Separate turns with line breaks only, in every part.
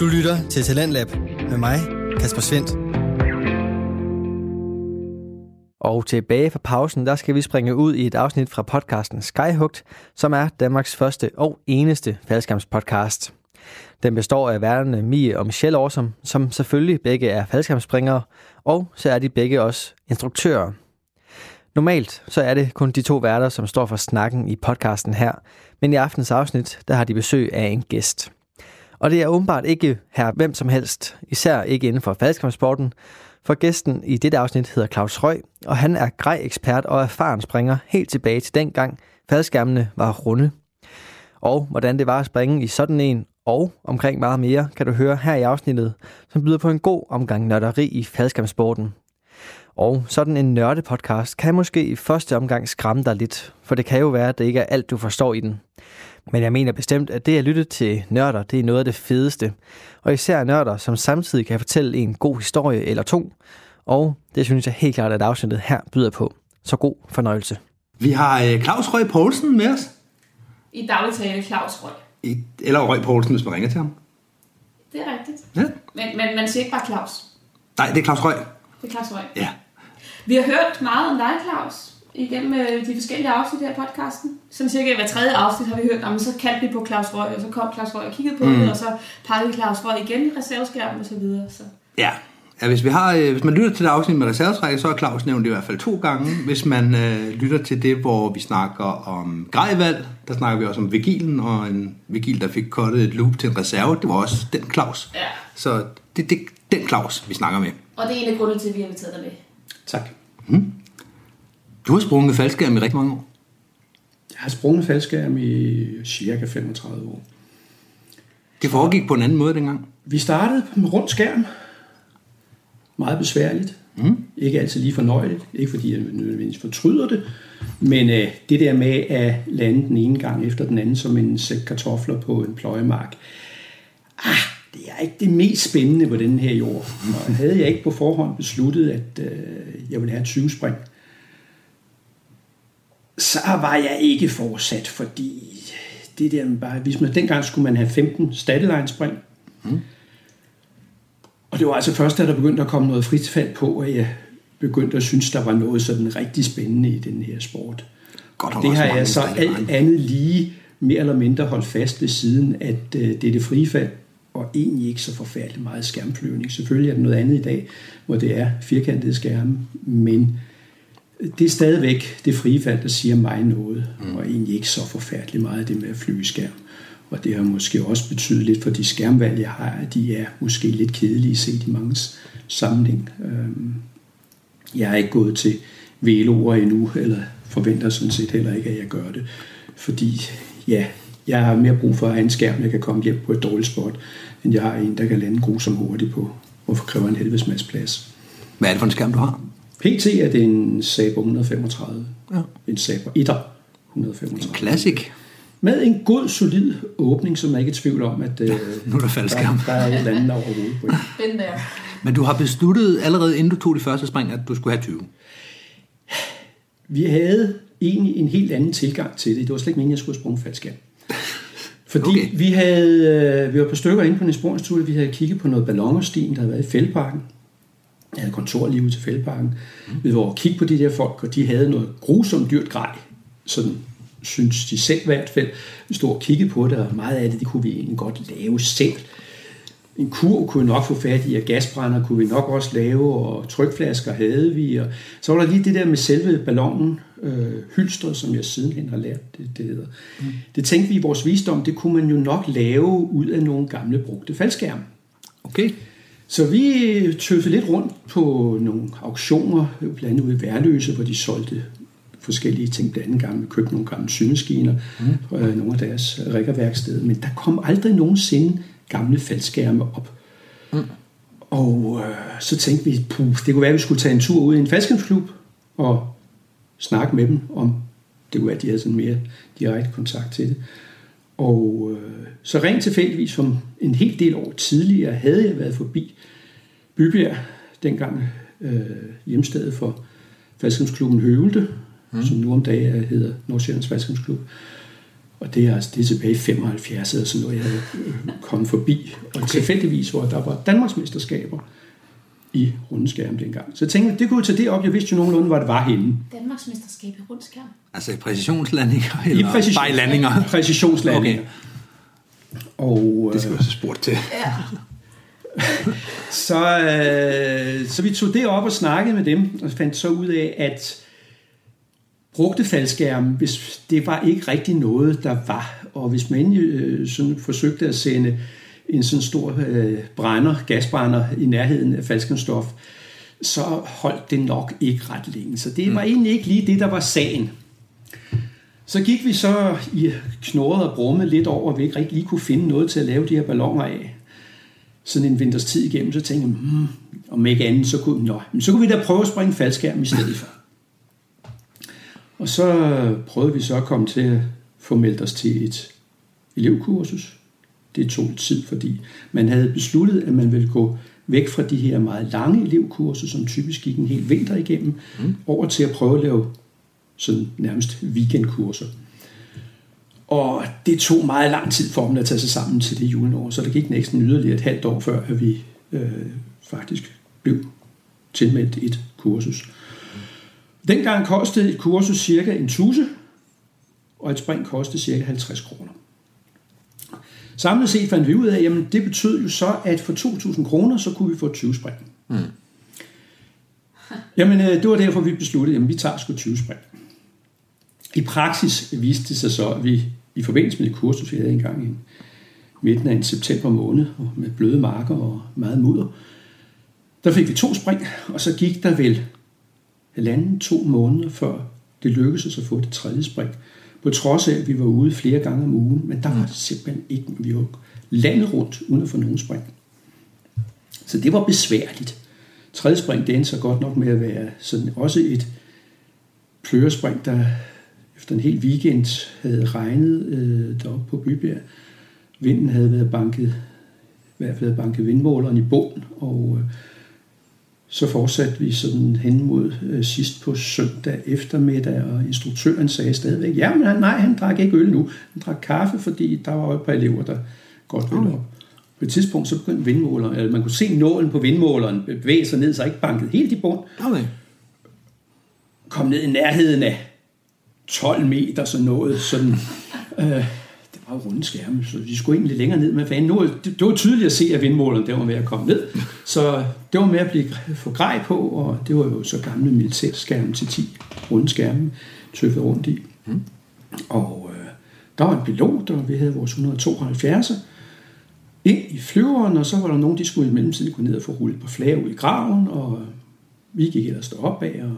Du lytter til Talentlab med mig, Kasper Svendt.
Og tilbage fra pausen, der skal vi springe ud i et afsnit fra podcasten Skyhugt, som er Danmarks første og eneste faldskærmspodcast. Den består af værterne Mie og Michelle Årsom, som selvfølgelig begge er faldskærmspringere, og så er de begge også instruktører. Normalt så er det kun de to værter, som står for snakken i podcasten her, men i aftens afsnit, der har de besøg af en gæst. Og det er åbenbart ikke her hvem som helst, især ikke inden for faldskærmsporten, for gæsten i dette afsnit hedder Claus Røg, og han er grej ekspert og erfaren springer helt tilbage til dengang faldskærmene var runde. Og hvordan det var at springe i sådan en, og omkring meget mere, kan du høre her i afsnittet, som byder på en god omgang nørderi i faldskærmsporten. Og sådan en nørdepodcast kan måske i første omgang skræmme dig lidt, for det kan jo være, at det ikke er alt, du forstår i den. Men jeg mener bestemt, at det at lytte til nørder, det er noget af det fedeste. Og især nørder, som samtidig kan fortælle en god historie eller to. Og det synes jeg helt klart, at afsnittet her byder på. Så god fornøjelse.
Vi har øh, Claus Røg Poulsen med os.
I daglig tale Claus Røg.
I, eller Røg Poulsen, hvis man ringer til ham.
Det er rigtigt.
Ja.
Men, men man siger ikke bare Claus.
Nej, det er Claus Røg.
Det er Claus Røg.
Ja.
Vi har hørt meget om dig, Claus, igennem øh, de forskellige afsnit her i podcasten. Sådan cirka hver tredje afsnit har vi hørt om, så kaldte vi på Claus Røg, og så kom Claus Røg og kiggede på mm. det, og så pakkede Claus Røg igen i reserveskærmen og så videre. Så.
Ja. Ja, hvis, vi har, øh, hvis man lytter til det afsnit med reservetræk, så er Claus nævnt det i hvert fald to gange. Hvis man øh, lytter til det, hvor vi snakker om grejvalg, der snakker vi også om Vigilen, og en Vigil, der fik kottet et loop til en reserve, det var også den Claus.
Ja.
Så det er den Claus, vi snakker med.
Og det er en af grundene til, at vi har inviteret dig med.
Tak.
Du har sprunget faldskærm i rigtig mange år.
Jeg har sprunget faldskærm i cirka 35 år.
Det foregik på en anden måde dengang.
Vi startede med rund skærm. Meget besværligt. Mm. Ikke altid lige fornøjeligt. Ikke fordi jeg nødvendigvis fortryder det. Men øh, det der med at lande den ene gang efter den anden som en sæk kartofler på en pløjemark. Ah, det er ikke det mest spændende på den her jord. Og havde jeg ikke på forhånd besluttet, at øh, jeg ville have 20 spring, så var jeg ikke fortsat, fordi det der bare, hvis man, dengang skulle man have 15 statline spring. Mm. Og det var altså først, da der begyndte at komme noget fritfald på, at jeg begyndte at synes, der var noget sådan rigtig spændende i den her sport.
Godt,
Og det har jeg så alt andet lige mere eller mindre holdt fast ved siden, at øh, det er det frie fald, og egentlig ikke så forfærdeligt meget skærmflyvning. Selvfølgelig er det noget andet i dag, hvor det er firkantede skærme, men det er stadigvæk det frie fald, der siger mig noget, mm. og egentlig ikke så forfærdeligt meget det med at flyve skærm. Og det har måske også betydet lidt for de skærmvalg, jeg har, at de er måske lidt kedelige set i mange sammenhæng. Øhm, Jeg har ikke gået til veloer endnu, eller forventer sådan set heller ikke, at jeg gør det. Fordi ja, jeg har mere brug for at have en skærm, jeg kan komme hjem på et dårligt spot, end jeg har en, der kan lande grusom hurtigt på, hvorfor kræver en helvedes masse plads.
Hvad er det for en skærm, du har?
PT er det en Saber 135.
Ja.
En Saber 1'er 135.
Classic.
Med en god, solid åbning, som jeg ikke er i tvivl om, at øh,
Nu er der faldskærm.
der, der er et eller andet over hovedet på en.
Den der.
Men du har besluttet allerede inden du tog det første spring, at du skulle have 20.
Vi havde egentlig en helt anden tilgang til det. Det var slet ikke meningen, at jeg skulle sprunge faldskærm. Fordi
Okay.
vi, havde, øh, vi var på stykker inde på en sporingsstudie, vi havde kigget på noget ballonerstien, der havde været i Fældparken. Jeg havde kontor lige ude til Fældparken. Mm. Vi var over kigge på de der folk, og de havde noget grusomt dyrt grej. Sådan synes de selv i hvert fald. Vi stod og kiggede på det, og meget af det, det kunne vi egentlig godt lave selv. En kur kunne vi nok få fat i, og gasbrænder kunne vi nok også lave, og trykflasker havde vi. Og så var der lige det der med selve ballonen, øh, hylstret, som jeg sidenhen har lært, det, det hedder. Mm. Det tænkte vi i vores visdom, det kunne man jo nok lave ud af nogle gamle brugte faldskærme.
Okay.
Så vi tøffede lidt rundt på nogle auktioner, blandt andet ude i Værløse, hvor de solgte forskellige ting, blandt andet gamle, købte nogle gamle symaskiner, mm. øh, nogle af deres rikkerværksteder, men der kom aldrig nogensinde gamle faldskærme op. Mm. Og øh, så tænkte vi, puh, det kunne være, at vi skulle tage en tur ud i en faldskærmsklub og snakke med dem om, det kunne være, at de havde sådan mere direkte kontakt til det. Og øh, så rent tilfældigvis, som en hel del år tidligere, havde jeg været forbi Bybjerg, dengang øh, hjemstedet for faldskærmsklubben Høvelte, mm. som nu om dagen hedder Nordsjællands Faldskærmsklub. Og det er, altså, det er tilbage i 75 eller sådan noget, jeg havde øh, kommet forbi. Og okay. tilfældigvis, hvor der var Danmarksmesterskaber i rundskærm dengang. Så jeg tænkte, det kunne jeg tage det op. Jeg vidste jo nogenlunde, hvor det var henne.
Danmarks mesterskab i rundskærm.
Altså i præcisionslandinger? Eller
I præcision-
bare i landinger?
Præcisionslandinger. Og,
Det skal
øh,
vi så spurgt til.
Ja.
så, øh, så vi tog det op og snakkede med dem, og fandt så ud af, at brugte faldskærme, hvis det var ikke rigtig noget, der var. Og hvis man øh, sådan forsøgte at sende en sådan stor øh, brænder, gasbrænder i nærheden af faldskærmsstof, så holdt det nok ikke ret længe. Så det var egentlig ikke lige det, der var sagen. Så gik vi så i knurret og brumme lidt over, at vi ikke rigtig lige kunne finde noget til at lave de her ballonger af. Sådan en vinters tid igennem, så tænkte jeg, hmm, om ikke andet, så kunne, nå, men så kunne vi da prøve at springe faldskærm i stedet for. Og så prøvede vi så at komme til at få meldt os til et elevkursus. Det tog tid, fordi man havde besluttet, at man ville gå væk fra de her meget lange elevkurser, som typisk gik en hel vinter igennem, mm. over til at prøve at lave sådan nærmest weekendkurser. Og det tog meget lang tid for dem at tage sig sammen til det julenår, så det gik næsten yderligere et halvt år før, at vi øh, faktisk blev tilmeldt et kursus. Dengang kostede et kursus cirka en tuse, og et spring kostede cirka 50 kroner. Samlet set fandt vi ud af, at det betød jo så, at for 2.000 kroner, så kunne vi få 20 spring. Mm. Jamen, øh, det var derfor, vi besluttede, at vi tager sgu 20 spring. I praksis viste det sig så, at vi i forbindelse med det kursus, vi havde engang i midten af en september måned, og med bløde marker og meget mudder, der fik vi to spring, og så gik der vel halvanden, to måneder, før det lykkedes os at få det tredje spring. På trods af, at vi var ude flere gange om ugen, men der var det simpelthen ikke, vi var landet rundt, uden at få nogen spring. Så det var besværligt. Tredje spring, det endte så godt nok med at være sådan også et plørespring, der efter en hel weekend havde regnet øh, deroppe på Bybjerg. Vinden havde været banket, i hvert fald havde banket vindmåleren i bund, og øh, så fortsatte vi sådan hen mod øh, sidst på søndag eftermiddag, og instruktøren sagde stadigvæk, ja, men han, nej, han drak ikke øl nu. Han drak kaffe, fordi der var et par elever, der godt ville op. På et tidspunkt så begyndte vindmåleren, eller man kunne se nålen på vindmåleren bevæge sig ned, så ikke banket helt i bund.
Okay.
Kom ned i nærheden af 12 meter, så noget sådan... Øh, var runde skærme, så vi skulle egentlig længere ned med fanden. Nu, det, det var tydeligt at se, at vindmåleren der var med at komme ned. Så det var med at blive få grej på, og det var jo så gamle militærskærme til 10 runde skærme, tøffet rundt i. Mm. Og øh, der var en pilot, og vi havde vores 172'er ind i flyveren, og så var der nogen, de skulle i mellemtiden gå ned og få rullet på flag ud i graven, og vi gik ellers deroppe af, og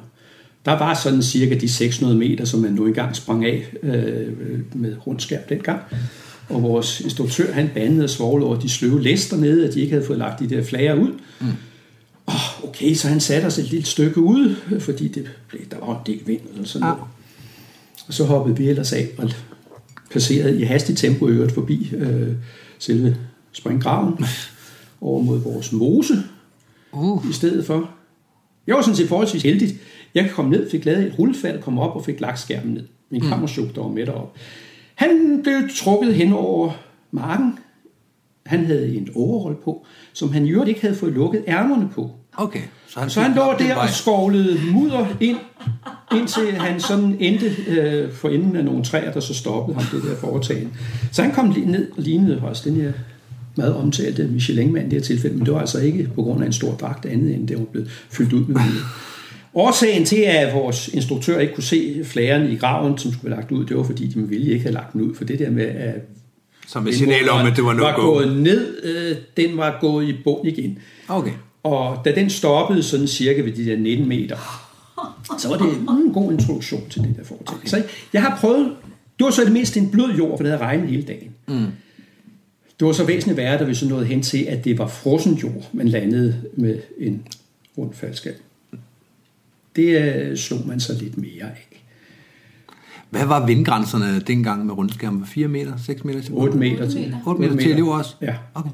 der var sådan cirka de 600 meter, som man nu engang sprang af øh, med rundskærm dengang. Og vores instruktør, han bandede og svoglede over de sløve læster nede, at de ikke havde fået lagt de der flager ud. Mm. Oh, okay, så han satte os et lille stykke ud, fordi det der var en del vind eller sådan noget. Og så hoppede vi ellers af og passerede i hastigt tempo øvrigt forbi øh, selve springgraven over mod vores mose
Uh.
i stedet for. Jeg var sådan set forholdsvis heldigt. Jeg kom ned, fik lavet et rullefald, kom op og fik lagt skærmen ned. Min kammerchok, der var med derop. Han blev trukket hen over marken. Han havde en overhold på, som han i øvrigt ikke havde fået lukket ærmerne på.
Okay. Så han,
Så han lå der og skovlede mudder ind, indtil han sådan endte øh, for enden af nogle træer, der så stoppede ham det der foretagende. Så han kom lige ned og lignede også den her meget omtalte Michelin-mand i det her tilfælde, men det var altså ikke på grund af en stor dragt andet, end det var blevet fyldt ud med mudder. Årsagen til, at vores instruktør ikke kunne se flageren i graven, som skulle være lagt ud, det var fordi, de med vilje ikke havde lagt den ud, for det der med, at
Som et signal om, at det var
var
no-go.
gået ned, øh, den var gået i bund igen.
Okay.
Og da den stoppede sådan cirka ved de der 19 meter, så var det en god introduktion til det der foretagende. Okay. Så jeg har prøvet, det var så det mest en blød jord, for det havde regnet hele dagen. Mm. Det var så væsentligt værre, da vi så nåede hen til, at det var frossen jord, man landede med en rund faldskab. Det øh, slog man så lidt mere af.
Hvad var vindgrænserne dengang med rundskærmen? 4 meter? 6 meter? til
8 meter til.
meter.
8 meter til elever også?
Ja.
Okay.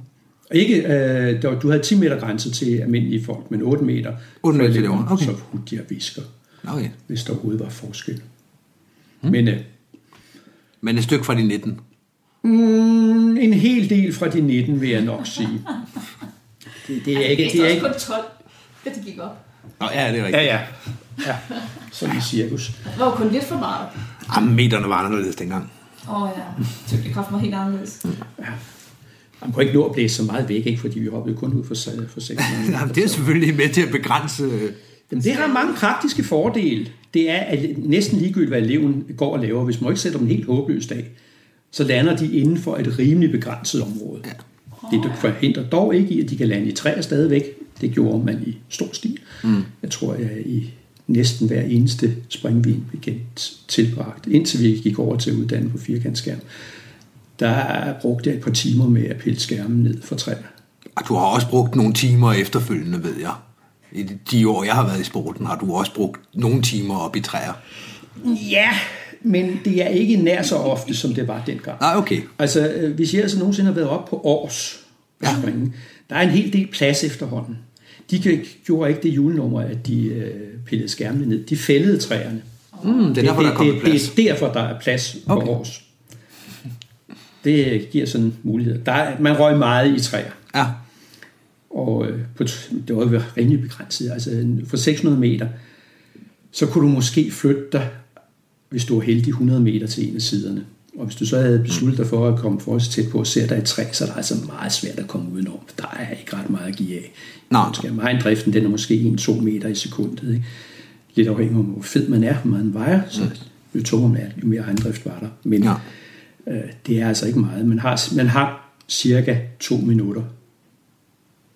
Ikke, øh, der, var- du havde 10 meter grænse til almindelige folk, men 8 meter.
8 meter til
eleverne,
okay.
Så hudde de og visker,
Okay.
hvis der overhovedet var forskel. Mm. Men øh,
Men et stykke fra de 19.
Mm, en hel del fra de 19, vil jeg nok sige. Det, det er ikke...
Det
Det
er også
ikke
kun 12, da det gik op.
Nå, ja, det er rigtigt.
ja, ja. ja. Som i cirkus.
Det var jo kun lidt for meget.
Jamen, meterne var anderledes dengang.
Åh oh, ja, tyngdekraft var helt anderledes.
Man kunne ikke nå at blæse så meget væk, ikke? fordi vi hoppede kun ud for, for 600
Jamen, det er selvfølgelig med til at begrænse...
Jamen, det har mange praktiske fordele. Det er, at næsten ligegyldigt, hvad eleven går og laver, hvis man ikke sætter dem helt håbløst af, så lander de inden for et rimelig begrænset område. Ja. Det forhindrer dog ikke i, at de kan lande i træer stadigvæk. Det gjorde man i stor stil. Mm. Jeg tror, jeg i næsten hver eneste springvin vi kendt tilbragt, indtil vi gik over til at uddanne på firkantskærm. Der brugte jeg et par timer med at pille skærmen ned for træer.
Og du har også brugt nogle timer efterfølgende, ved jeg. I de år, jeg har været i sporten, har du også brugt nogle timer op i træer.
Ja, men det er ikke nær så ofte, som det var dengang.
Nej, okay.
Altså, øh, hvis jeg altså nogensinde har været op på års ja. springe, der er en hel del plads efterhånden. De gjorde ikke det julenummer, at de øh, pillede skærmene ned. De fældede træerne.
Mm, det er derfor, der er
det,
plads.
det er derfor, der er plads på
Okay.
års. Det giver sådan mulighed. Der er, man røg meget i træer.
Ja.
Og øh, på, det var jo rimelig begrænset. Altså for 600 meter, så kunne du måske flytte dig, hvis du var heldig, 100 meter til en af siderne. Og hvis du så havde besluttet dig for at komme for tæt på og ser dig et træ, så er det altså meget svært at komme udenom. Der er ikke ret meget at give af.
Nå.
Måske driften den er måske 1-2 meter i sekundet. Ikke? Lidt afhængig af, hvor fed man er, hvor meget man vejer. Så jo tungere man er, jo mere ejendrift var der. Men
Ja.
øh, det er altså ikke meget. Man har, man har cirka 2 minutter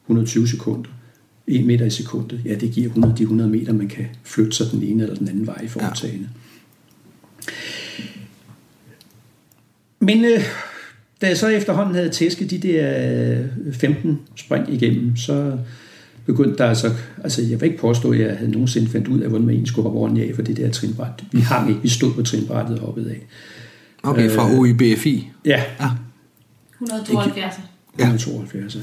120 sekunder. 1 meter i sekundet. Ja, det giver 100, de 100 meter, man kan flytte sig den ene eller den anden vej i foretagende. Ja. Men øh, da jeg så efterhånden havde tæsket de der øh, 15 spring igennem, så begyndte der altså, altså jeg vil ikke påstå, at jeg havde nogensinde fandt ud af, hvordan man egentlig skulle hoppe ordentligt af for det der trinbræt. Vi hang ikke, vi stod på trinbrættet og hoppede af.
Okay, fra
Øh.
OIBFI.
Ja,
Ja.
172.
Ja.
172, ja.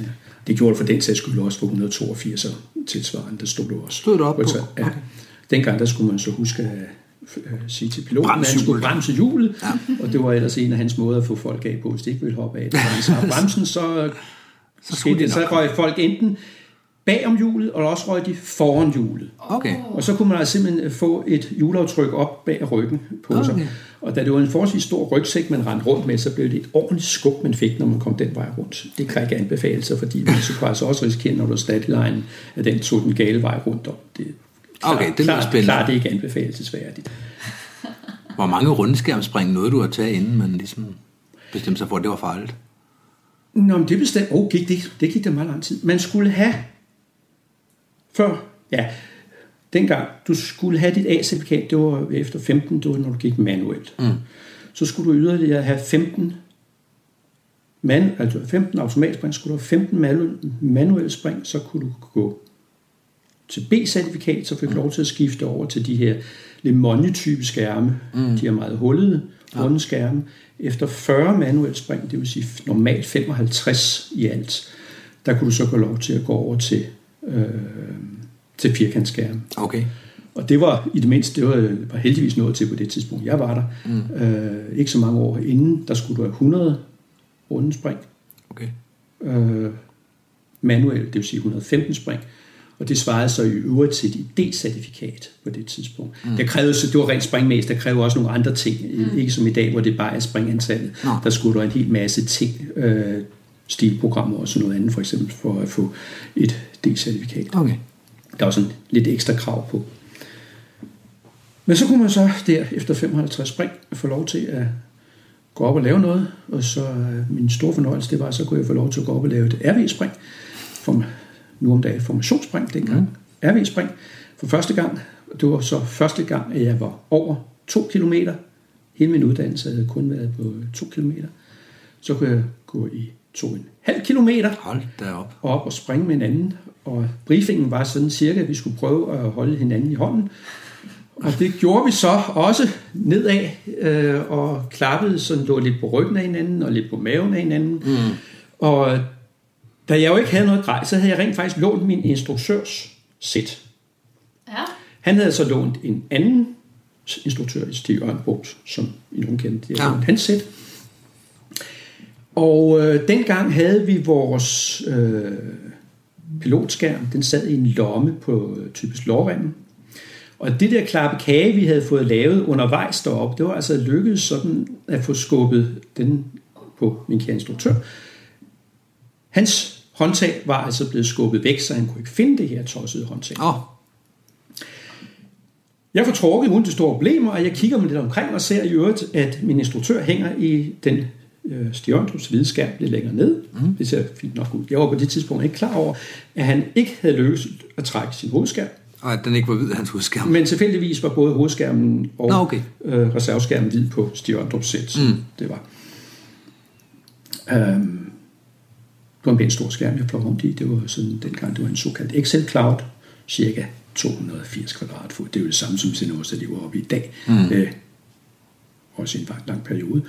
Det gjorde det for den sags skyld også for 182 tilsvarende, der stod du også.
Stod du op på?
Ja.
Okay.
Dengang der skulle man så huske at øh, sige til piloten, at
Bremse
han skulle bremse hjulet, ja. og det var ellers en af hans måder at få folk af på, hvis de ikke ville hoppe af. Da han sagde bremsen, så, så,
skulle de
det, så røg folk enten bag om hjulet, og også røg de foran hjulet.
Okay.
Og så kunne man altså simpelthen få et hjulaftryk op bag ryggen på okay. sig.
Okay.
Og da det var en forholdsvis stor rygsæk, man rendte rundt med, så blev det et ordentligt skub, man fik, når man kom den vej rundt. Det kan ikke anbefale sig, fordi man så kunne altså også risikere, når du statline, at den tog den gale vej rundt om. Det er
Okay, det lyder
klart,
spændende.
Klart, er ikke anbefalesværdigt.
Hvor mange rundskærmspring nåede du at tage, inden man ligesom bestemte sig for, at det var farligt?
Nå, men det bestemt. Oh, gik det, det gik da meget lang tid. Man skulle have, før, ja, dengang, du skulle have dit A-certifikat, det var efter 15, det var, når du gik manuelt. Mm. Så skulle du yderligere have 15 man, altså 15 automatspring, skulle du have 15 manuelle, manuelle spring, så kunne du gå til B-certifikat, så fik du lov til at skifte over til de her Lemonje-type skærme. Mm. De er meget hullede, runde skærme. Efter 40 manuelle spring, det vil sige normalt 55 i alt, der kunne du så gå lov til at gå over til, øh, til firkantskærme.
Okay.
Og det var i det mindste, det var, var heldigvis noget til på det tidspunkt, jeg var der. Mm. Øh, ikke så mange år inden, der skulle du have 100 runde spring
Okay.
øh, manuelt, det vil sige 115 spring. Og det svarede så i øvrigt til et D-certifikat på det tidspunkt. Mm. Det, krævede, så det var rent springmæssigt, der krævede også nogle andre ting. Mm. Ikke som i dag, hvor det bare er springantallet.
Nå.
Der skulle der en hel masse ting, øh, stilprogrammer og sådan noget andet, for eksempel for at få et D-certifikat.
Okay.
Der var sådan lidt ekstra krav på. Men så kunne man så der efter 55 spring få lov til at gå op og lave noget. Og så øh, min store fornøjelse, det var, så kunne jeg få lov til at gå op og lave et RV-spring. For, nu om dagen formationsspring dengang. Mm. RV-spring for første gang. Det var så første gang, at jeg var over 2 km. Hele min uddannelse havde kun været på 2 km. Så kunne jeg gå i 2,5 kilometer
Hold da op.
og op og springe med hinanden. Og briefingen var sådan cirka, at vi skulle prøve at holde hinanden i hånden. Og det gjorde vi så også nedad, øh, og klappede sådan, lå lidt på ryggen af hinanden, og lidt på maven af hinanden. Mm. Og da jeg jo ikke havde noget grej, så havde jeg rent faktisk lånt min instruktørs sæt.
Ja.
Han havde så lånt en anden instruktør i Stig Ørnbrugt, som I nogen kender. Det
Ja.
ja. hans sæt. Og øh, dengang havde vi vores øh, pilotskærm, den sad i en lomme på øh, typisk lårremmen. Og det der klappe kage, vi havde fået lavet undervejs deroppe, det var altså lykkedes sådan at få skubbet den på min kære instruktør. Hans håndtag var altså blevet skubbet væk, så han kunne ikke finde det her tossede håndtag.
Åh,
Jeg får trukket uden til store problemer, og jeg kigger mig lidt omkring og ser i øvrigt, at min instruktør hænger i den øh, Stjørndrups hvide skærm lidt længere ned. Mm. Det ser fint nok ud. Jeg var på det tidspunkt ikke klar over, at han ikke havde lykkes at trække sin hovedskærm.
og at den ikke var hvid, hans udskærm.
Men tilfældigvis var både hovedskærmen og
Nå, okay.
øh, reserveskærmen hvid på Stjørndrups sæt. Mm. Det var. Øhm, det var en pænt stor skærm, jeg plog rundt i. Det var sådan, dengang det var en såkaldt Excel Cloud, cirka 280 kvadratfod. Det er jo det samme, som Cinema lever oppe i dag. Mm. Øh, også i en lang, lang periode.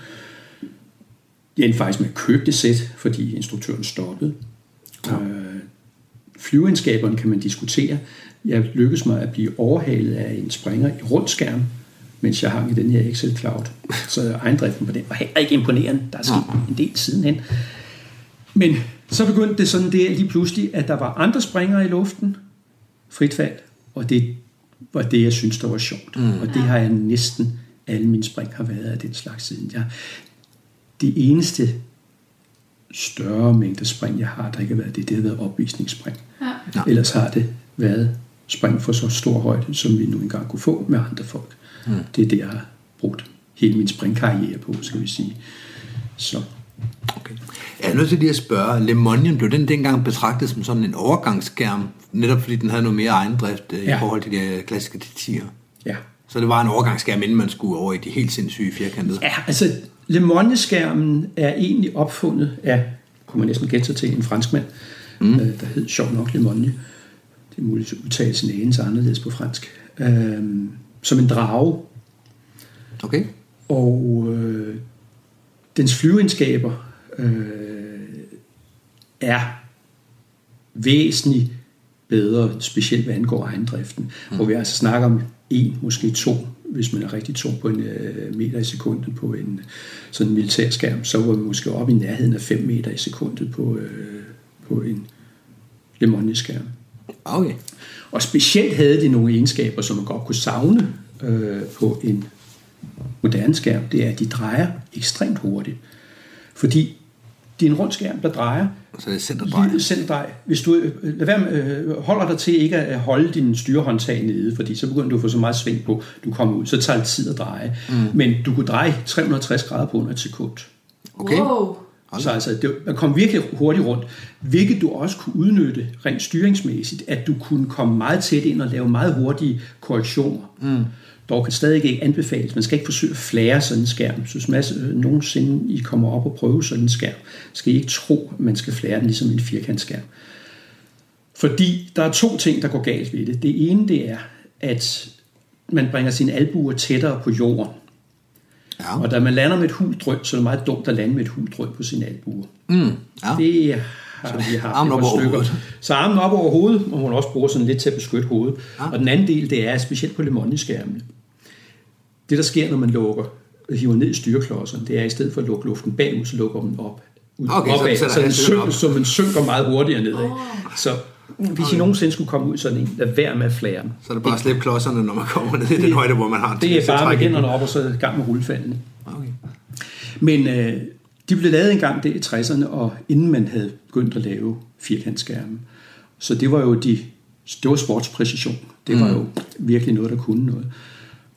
Jeg endte faktisk med at købe det sæt, fordi instruktøren stoppede. Ja. Øh, flyveegenskaberne kan man diskutere. Jeg lykkedes mig at blive overhalet af en springer i rundskærm, mens jeg hang i den her Excel Cloud. Så ejendriften på den var heller ikke imponerende. Der er sket en del sidenhen. Men så begyndte det sådan der lige pludselig, at der var andre springere i luften, frit fald, og det var det, jeg synes, der var sjovt. Mm. Og det har jeg næsten alle mine spring har været af den slags siden. Jeg, det eneste større mængde spring, jeg har, der ikke har været det, det har været opvisningsspring.
Ja.
Ja. Ellers har det været spring for så stor højde, som vi nu engang kunne få med andre folk. Mm. Det er det, jeg har brugt hele min springkarriere på, skal vi sige. Så
Okay. Jeg er nødt til lige at spørge, Lemonien, blev den dengang betragtet som sådan en overgangsskærm, netop fordi den havde noget mere ejendrift øh, ja. I forhold til de her klassiske tetier?
ja.
Så det var en overgangsskærm, inden man skulle over i de helt sindssyge firkantede?
Ja, altså Lemonnier-skærmen er egentlig opfundet af, kunne man næsten gætte sig til, en franskmand, mm. øh, der hed sjov nok Lemonnier. Det er muligt at udtale sin anelse anderledes på fransk. Øh, som en drage.
Okay.
Og øh, dens flyveegenskaber øh, er væsentligt bedre, specielt hvad angår ejendriften. Mm. Hvor vi altså snakker om en, måske to, hvis man er rigtig tung på en øh, meter i sekundet på en sådan en militærskærm, så var vi måske oppe i nærheden af 5 meter i sekundet på, øh, på en Lemonnier-skærm.
Okay.
Og specielt havde de nogle egenskaber, som man godt kunne savne øh, på en moderne skærm. Det er, at de drejer ekstremt hurtigt. Fordi det er en rund skærm, der drejer.
Så det er centerdrej.
Lige centerdrej. Hvis du øh, lad være med, øh, holder dig til ikke at holde din styrehåndtag nede, fordi så begynder du at få så meget sving på, du kommer ud, så tager det tid at dreje. Mm. Men du kunne dreje 360 grader på under et sekund.
Okay.
Wow.
Så altså, det, man kom virkelig hurtigt rundt, hvilket du også kunne udnytte rent styringsmæssigt, at du kunne komme meget tæt ind og lave meget hurtige korrektioner. Mm. Dog kan stadig ikke anbefales. Man skal ikke forsøge at flære sådan en skærm. Så hvis øh, nogensinde I kommer op og prøver sådan en skærm, skal I ikke tro, at man skal flære den ligesom en firkantskærm. Fordi der er to ting, der går galt ved det. Det ene, det er, at man bringer sine albuer tættere på jorden.
Ja.
Og da man lander med et hult drøb, så er det meget dumt at lande med et hult drøb på sine albuer.
Mm. ja.
Det har vi haft
armen op over hovedet.
Så armen op over hovedet, og hun også bruger sådan lidt til at beskytte hovedet.
Ja.
Og den anden del, det er specielt på lemonnieskærmene. Det, der sker, når man lukker, hiver ned i styreklodserne, det er, at i stedet for at lukke luften bagud, så lukker man op. Ud,
Okay, så
opad,
sætter
så, den
hastigheden
synker,
op.
så man synker meget hurtigere nedad. Oh. Så hvis I nogensinde skulle komme ud sådan en, lad være med at flære den.
Så er det bare at slippe klodserne, når man kommer ned i den højde, hvor man har
Det er bare med hænderne op, og så i gang med rullefaldene.
Okay.
Men øh, de blev lavet engang der i 60'erne, og inden man havde begyndt at lave firkantskærme. Så det var jo de, det var sportspræcision. Det var jo virkelig noget, der kunne noget.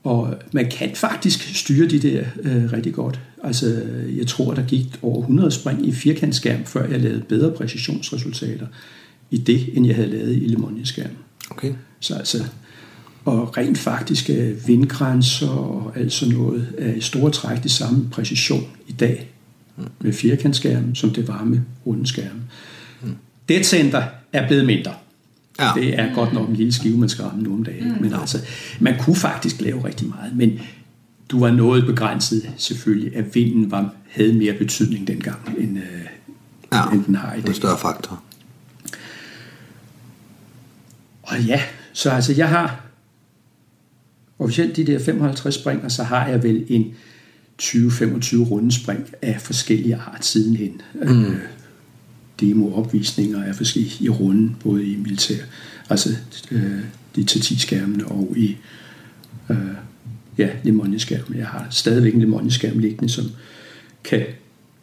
Og man kan faktisk styre de der øh, rigtig godt. Altså, jeg tror, der gik over 100 spring i firkantskærm, før jeg lavede bedre præcisionsresultater i det, end jeg havde lavet i Lemonnier-skærm.
Okay.
Så altså, og rent faktisk er vindgrænser og alt sådan noget er i store træk det samme præcision i dag med firkantskærmen, som det var med rundeskærmen. Mm. Dead center er blevet mindre.
Ja.
Det er godt nok en lille skive, man skal ramme nogle dage. Mm. Men altså, man kunne faktisk lave rigtig meget, men du var noget begrænset selvfølgelig, at vinden var, havde mere betydning dengang, end, øh,
Ja,
end den har i dag.
en større faktor.
Og ja, så altså jeg har officielt de der 55 spring, og så har jeg vel en 20-25 rundespring af forskellige art sidenhen. Mm. Øh, demo-opvisninger af forskellige i runden, både i militær, altså øh, de til 10 skærmene og i øh, ja, Lemonje-skærmen. Jeg har stadigvæk en Lemonje-skærm liggende, som kan,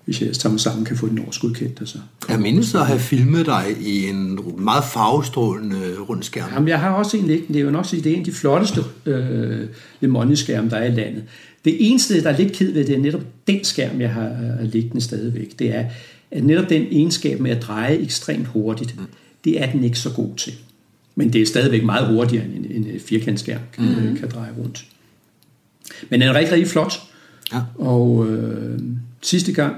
hvis jeg tager mig sammen, kan få den årsgodkendt. Altså.
Jeg mindes at have filmet dig i en meget farvestrålende rundskærm.
Jamen, jeg har også en liggende. Det er jo nok sige, det er en af de flotteste øh, Lemonje-skærme, der er i landet. Det eneste, der er lidt ked ved, det er netop den skærm, jeg har liggende stadigvæk. Det er, at netop den egenskab med at dreje ekstremt hurtigt, mm. det er den ikke så god til. Men det er stadigvæk meget hurtigere, end en, en firkantskærm kan, mm. kan dreje rundt. Men den er rigtig, rigtig flot. Ja. Og øh, sidste gang,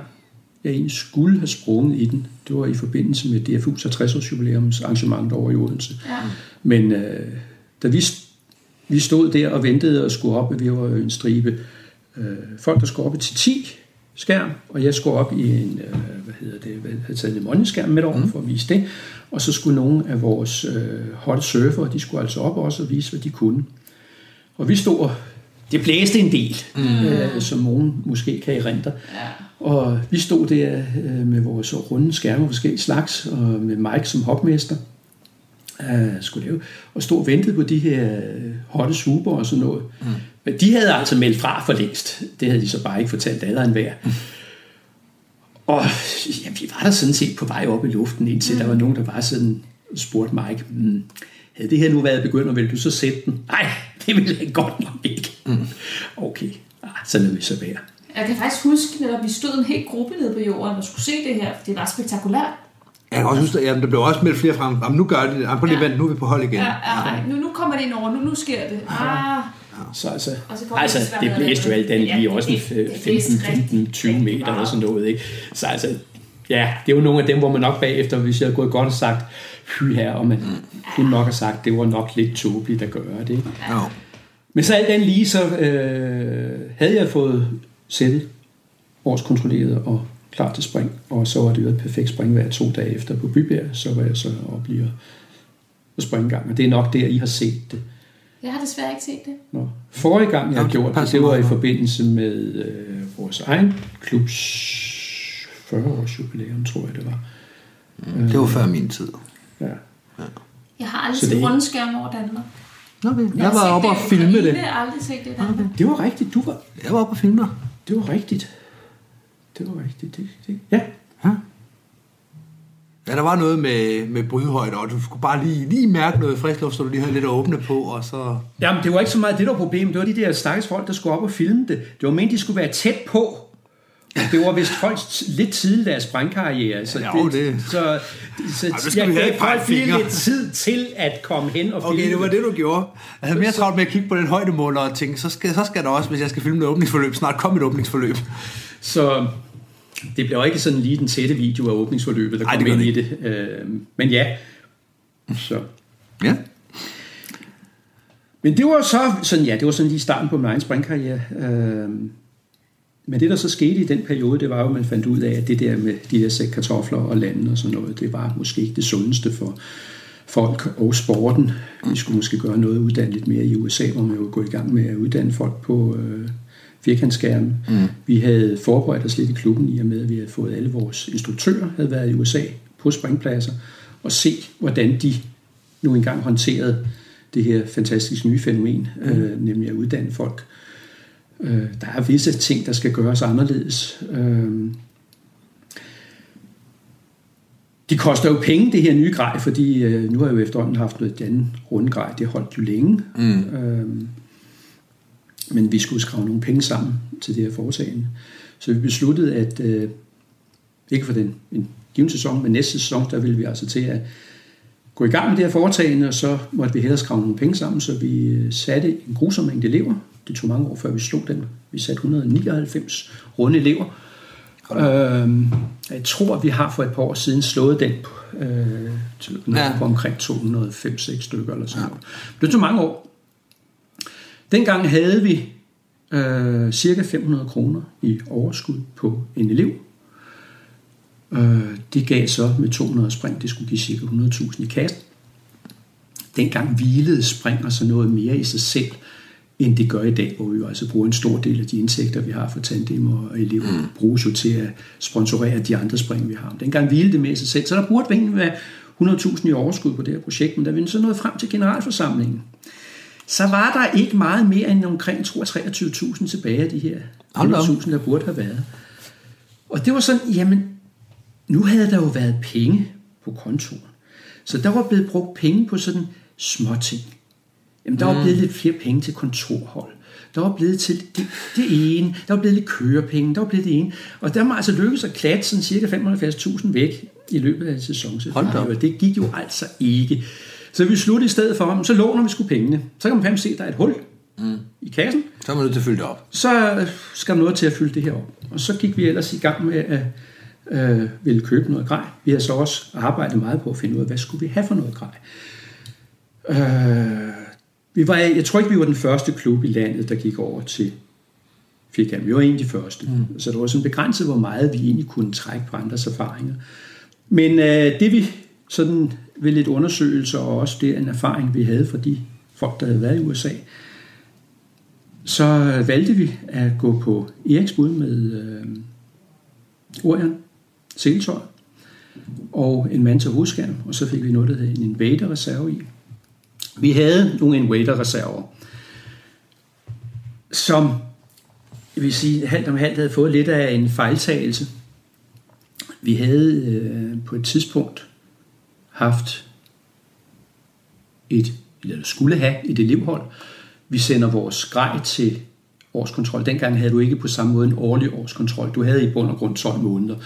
jeg egentlig skulle have sprunget i den, det var i forbindelse med DFU's 60-års jubilæums arrangement over i Odense. Ja. Men øh, da vi, vi stod der og ventede og skulle op, vi var jo en stribe øh, folk, der skulle op til 10 skærm, og jeg skulle op i en, øh, hvad hedder det, havde taget en skærm med over mm. for at vise det, og så skulle nogle af vores øh, hot surfer, de skulle altså op også og vise, hvad de kunne. Og vi stod det blæste en del, mm. øh, som nogen måske kan erindre. Ja. Og vi stod der øh, med vores runde skærme forskellige slags, og med Mike som hopmester, øh, skulle lave, og stod og ventede på de her øh, hotte super og sådan noget. Mm. Men de havde altså meldt fra for længst. Det havde de så bare ikke fortalt alle en hver. Mm. Og ja, vi var der sådan set på vej op i luften, indtil mm. der var nogen, der bare sådan spurgte Mike, mm, havde det her nu været begyndt, vil du så sætte den? Nej, det ville jeg godt nok ikke. Mm. Okay, ah, så lader vi så være.
Jeg kan faktisk huske, at vi stod en hel gruppe nede på jorden og skulle se det her, for det var spektakulært.
Jeg kan også huske, at der blev også meldt flere frem. Jamen, nu gør de det. Jamen, på det ja. vent, nu er vi på hold igen.
Ja, ja, ja. Nu, nu kommer det ind over. Nu, nu sker det. Ah.
Så altså, så altså det blæste jo alt andet lige også 15-20 meter eller sådan noget. Ikke? Så altså, ja, det er jo nogle af dem, hvor man nok bagefter, hvis jeg havde gået godt og sagt, hy her, og man kunne nok have sagt, det var nok lidt tåbeligt at gøre det. Ja. Men så alt den lige, så øh, havde jeg fået sættet årskontrolleret og klar til spring, og så var det jo et perfekt spring hver to dage efter på Bybjerg, så var jeg så op lige at springe gang, og det er nok der, I har set det.
Jeg har desværre ikke set det.
Nå. Forrige gang, jeg har gjort det, det var i forbindelse med øh, vores egen klubs 40-års jubilæum, tror jeg det var.
Mm, det var før min tid. Ja.
ja. Jeg har aldrig set rundskærm over Danmark.
Okay. Jeg, jeg var oppe og filme det.
Jeg har aldrig set det Okay.
Det var rigtigt. Du var...
Jeg var oppe og filme
Det var rigtigt. Det var rigtigt. Det, det. Ja. ja.
Ja, der var noget med, med brydhøjde, og du skulle bare lige, lige mærke noget frisk luft, så du lige havde lidt at åbne på, og så...
Jamen, det var ikke så meget det, der var problemet. Det var de der stakkels folk, der skulle op og filme det. Det var ment, de skulle være tæt på. Det var vist folk lidt tidligt deres springkarriere. Så
ja, det, det.
Så, så Ej, jeg gav folk lige lidt tid til at komme hen og filme
Okay, det var det, du gjorde. Jeg havde mere travlt med at kigge på den højdemåler og tænke, så skal, så skal der også, hvis jeg skal filme et åbningsforløb, snart komme et åbningsforløb.
Så det bliver ikke sådan lige den tætte video af åbningsforløbet, der kommer ind i det. Øh, men ja. Så.
Ja.
Men det var så sådan, ja, det var sådan lige starten på min egen springkarriere. Øh, men det, der så skete i den periode, det var jo, at man fandt ud af, at det der med de her sæk kartofler og lande og sådan noget, det var måske ikke det sundeste for folk og sporten. Vi skulle måske gøre noget uddannet lidt mere i USA, hvor man jo gå i gang med at uddanne folk på øh, firkantskærmen. Mm. Vi havde forberedt os lidt i klubben i og med, at vi havde fået alle vores instruktører, havde været i USA på springpladser, og se, hvordan de nu engang håndterede det her fantastiske nye fænomen, mm. øh, nemlig at uddanne folk. Øh, der er visse ting, der skal gøres anderledes. Øh, de koster jo penge, det her nye grej, fordi øh, nu har jeg jo efterhånden haft noget andet rundgrej, det holdt jo længe. Mm. Øh, men vi skulle skrave nogle penge sammen til det her foretagende. Så vi besluttede, at øh, ikke for den en given sæson, men næste sæson, der ville vi altså til at gå i gang med det her foretagende, og så måtte vi hellere skrave nogle penge sammen, så vi øh, satte en grusom mængde elever. Det tog mange år, før vi slog den. Vi satte 199 runde elever. Øh, jeg tror, vi har for et par år siden slået den øh, til ja. på omkring 205-6 stykker eller sådan ja. noget. Det tog mange år. Dengang havde vi øh, cirka 500 kroner i overskud på en elev. Øh, det gav så med 200 spring, det skulle give cirka 100.000 i kassen. Dengang hvilede spring og så noget mere i sig selv, end det gør i dag, hvor vi jo altså bruger en stor del af de indtægter, vi har fra tandem og elever, mm. bruges jo til at sponsorere de andre spring, vi har. Dengang hvilede det med sig selv, så der burde egentlig være 100.000 i overskud på det her projekt, men da vi så nåede frem til generalforsamlingen, så var der ikke meget mere end omkring 23.000 tilbage af de her 100.000, der burde have været. Og det var sådan, jamen, nu havde der jo været penge på kontoren. Så der var blevet brugt penge på sådan små ting. Jamen, der mm. var blevet lidt flere penge til kontorhold. Der var blevet til det, det ene. Der var blevet lidt kørepenge. Der var blevet det ene. Og der må altså lykkes at klatte sådan cirka 75.000 væk i løbet af sæsonen. Det gik jo altså ikke. Så vi sluttede i stedet for, så låner vi sgu pengene. Så kan man fandme se, at der er et hul mm. i kassen.
Så er man nødt til at fylde det op.
Så skal man nødt til at fylde det her op. Og så gik vi ellers i gang med at øh, ville købe noget grej. Vi har så også arbejdet meget på at finde ud af, hvad skulle vi have for noget grej. Øh, vi var, jeg tror ikke, vi var den første klub i landet, der gik over til firkant. Vi var en af de første. Mm. Så det var sådan begrænset, hvor meget vi egentlig kunne trække på andres erfaringer. Men øh, det vi sådan ved lidt undersøgelser, og også det en erfaring, vi havde fra de folk, der havde været i USA, så valgte vi at gå på Eriks bud med øh, Orion, seletøj, og en mand til hovedskærm, og så fik vi noget, der hed en Invader-reserve i. Vi havde nogle Invader-reserver, som jeg vil sige, halvt om halvt havde fået lidt af en fejltagelse. Vi havde øh, på et tidspunkt haft et, eller skulle have et elevhold. Vi sender vores grej til årskontrol. Dengang havde du ikke på samme måde en årlig årskontrol. Du havde i bund og grund 12 måneder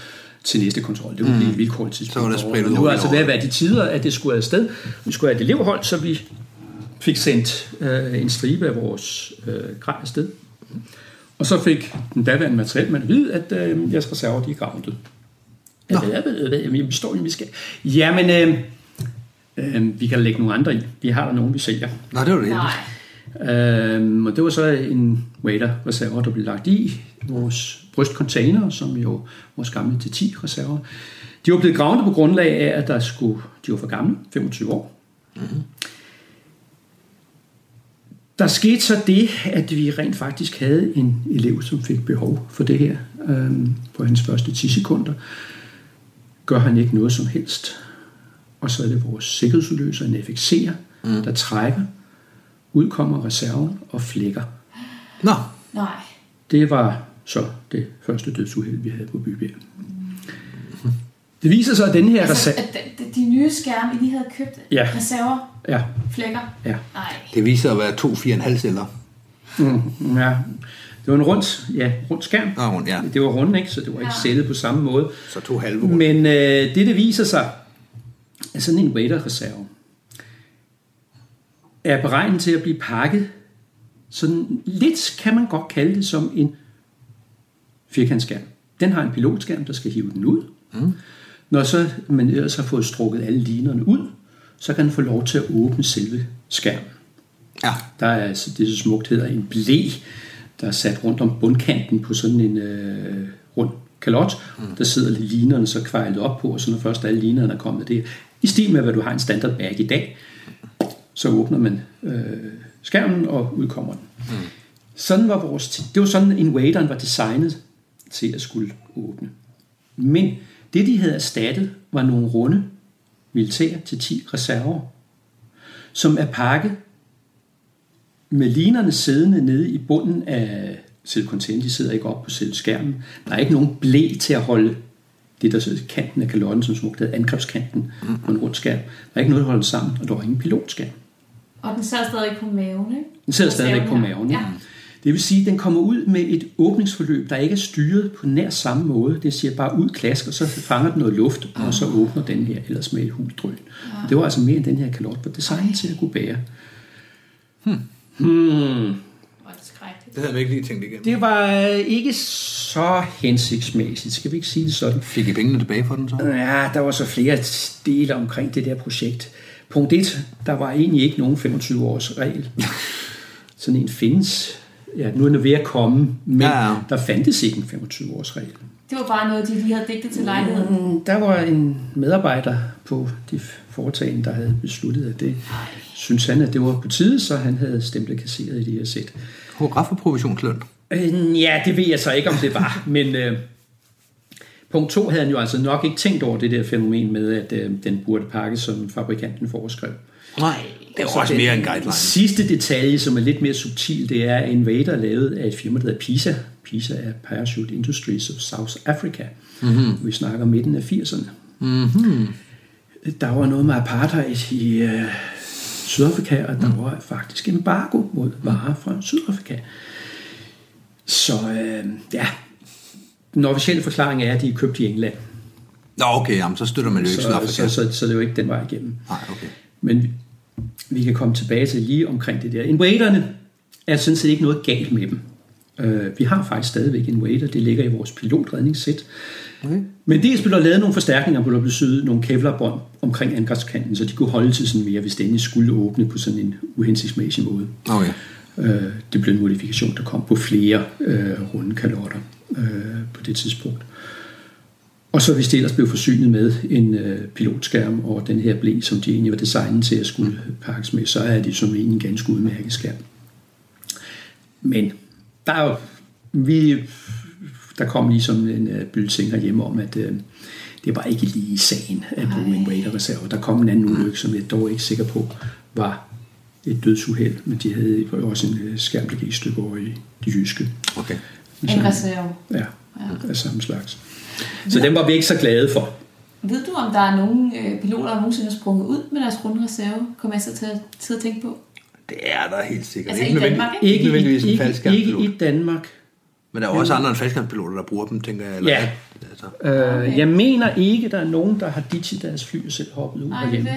til næste kontrol. Det var mm. et vilkårligt tidspunkt.
Så var det
Nu var altså ved at være de tider, at det skulle afsted. Vi skulle have et elevhold, så vi fik sendt øh, en stribe af vores øh, grej afsted. Og så fik den daværende materiel man at vide, at øh, jeres reserver, de er grounded. Ja, hvad, hvad, hvad, vi står vi skal... Jamen, øh, øh, vi kan lægge nogle andre i. Vi har der nogen, vi sælger.
Nej, det var det
Øh, og det var så en waiter reserver, der blev lagt i vores brystcontainer, som jo vores gamle T10 reserver. De var blevet gravet på grundlag af, at der skulle, de var for gamle, 25 år. Mm-hmm. Der skete så det, at vi rent faktisk havde en elev, som fik behov for det her øh, på hans første 10 sekunder. Gør han ikke noget som helst. Og så er det vores sikkerhedsudløser, en FX'er, mm. der trækker. Ud kommer reserven og flækker.
Nå.
Nej.
Det var så det første dødsuheld, vi havde på Bybjerg. Det viser sig, at den her
Altså,
reserve...
at de, de nye skærme, I lige havde købt,
Ja.
reserver,
Ja,
flækker.
ja.
Nej.
Det viser at være to 4,5 celler.
Mm, ja. Det var en rund, ja, rund skærm.
Nå, rundt, ja.
Det var rundt, ikke? Så det var ikke
Ja.
sættet på samme måde.
Så to halve rundt.
Men øh, det, det viser sig, at sådan en waiter-reserve er beregnet til at blive pakket sådan lidt, kan man godt kalde det, som en firkantskærm. Den har en pilotskærm, der skal hive den ud. Mm. Når så man ellers har fået strukket alle linerne ud, så kan den få lov til at åbne selve skærmen.
Ja.
Der er altså det, så smukt hedder en blæ, der er sat rundt om bundkanten på sådan en øh, rund kalot. Mm. Der sidder linerne så kvejlet op på, og så når først alle linerne er kommet det i stil med, hvad du har en standard bag i dag, så åbner man øh, skærmen og udkommer den. Mm. Sådan var vores, det var sådan en waiteren var designet til at skulle åbne. Men det de havde erstattet var nogle runde militære til 10 reserver, som er pakket med linerne siddende nede i bunden af selve container. De sidder ikke op på selve skærmen. Der er ikke nogen blæ til at holde det, der sidder kanten af kalotten, som smukt hedder angrebskanten mm. på en rund skærm. Der er ikke noget, der holder sammen, og der var ingen pilotskærm.
Og den sad stadig på maven, ikke?
Den sidder
Reserven
på maven.
Ja.
Ja. Det vil sige, at den kommer ud med et åbningsforløb, der ikke er styret på nær samme måde. Det siger bare ud klask, og så fanger den noget luft, og så åbner den her ellers med et huldrøn. Det var altså mere end den her kalot var designet til at kunne bære.
Hvor er
det havde vi ikke lige tænkt igennem.
Det var øh, ikke så hensigtsmæssigt, skal vi ikke sige det sådan.
Fik I pengene tilbage for den så?
Ja, der var så flere dele omkring det der projekt. Punkt 1, der var egentlig ikke nogen 25-års regel. Sådan en findes. Ja, nu er den ved at komme, men
Ja, ja.
der fandtes ikke en 25-års regel.
Det var bare noget, de lige havde digtet til lejligheden.
Mm, Der var en medarbejder på de foretagende, der havde besluttet, at det synes han, at det var på tide, så han havde stemplet kasseret i det her sæt.
Hurra for provisionsløn.
Øh, Ja, det ved jeg så ikke, om det var, men øh, punkt to havde han jo altså nok ikke tænkt over det der fænomen med, at øh, den burde pakkes, som fabrikanten foreskrev.
Nej, det er jo også mere en guideline.
Sidste detalje, som er lidt mere subtil, det er en Vader lavet af et firma, der hedder PISA. PISA er Parachute Industries of South Africa. Mm-hmm. Vi snakker midten af 80'erne.
Mm-hmm.
Der var noget med apartheid i øh, Sydafrika, og der var faktisk embargo mod varer fra Sydafrika. Så øh, ja, den officielle forklaring er, at de er købt i England.
Nå, okay, jamen, så støtter man jo ikke
Så,
Sydafrika.
så, så, så det er jo ikke den vej igennem.
Nej, okay.
Men vi, vi kan komme tilbage til lige omkring det der. Invadererne er sådan set ikke noget galt med dem. Uh, vi har faktisk stadigvæk en Wader, det ligger i vores pilotredningssæt. Okay. Men dels blev der lavet nogle forstærkninger, hvor der blev syet nogle kevlarbånd omkring angrebskanten, så de kunne holde til sådan mere, hvis endelig skulle åbne på sådan en uhensigtsmæssig måde.
Okay.
Uh, det blev en modifikation, der kom på flere uh, runde kalotter uh, på det tidspunkt. Og så hvis det ellers blev forsynet med en øh, pilotskærm og den her blæ, som de egentlig var designet til at skulle pakkes med, så er det som egentlig en ganske udmærket skærm. Men der er jo, vi, der kom ligesom en øh, bulletin herhjemme om, at øh, det var ikke lige sagen at bruge en Raider-reserve. Der kom en anden ulykke, som jeg dog ikke er sikker på var et dødsuheld, men de havde jo også en øh, skærm, der gik i stykker over i det jyske.
Okay.
En reserve.
Ja, af samme slags. Så den var vi ikke så glade for.
Ved du, om der er nogen øh, piloter, der nogensinde har sprunget ud med deres grundreserve? Kommer jeg så til at, til at tænke på?
Det er der helt sikkert.
Altså
Ikke
i Danmark, ikke?
Ikke nødvendigvis en
ikke, ikke i Danmark.
Men der er jo også andre end faldskærmspiloter, der bruger dem, tænker jeg. Eller,
Ja.
Altså,
Øh, jeg mener ikke, der er nogen, der har ditchet deres fly og selv hoppet ud
Nej, det er det.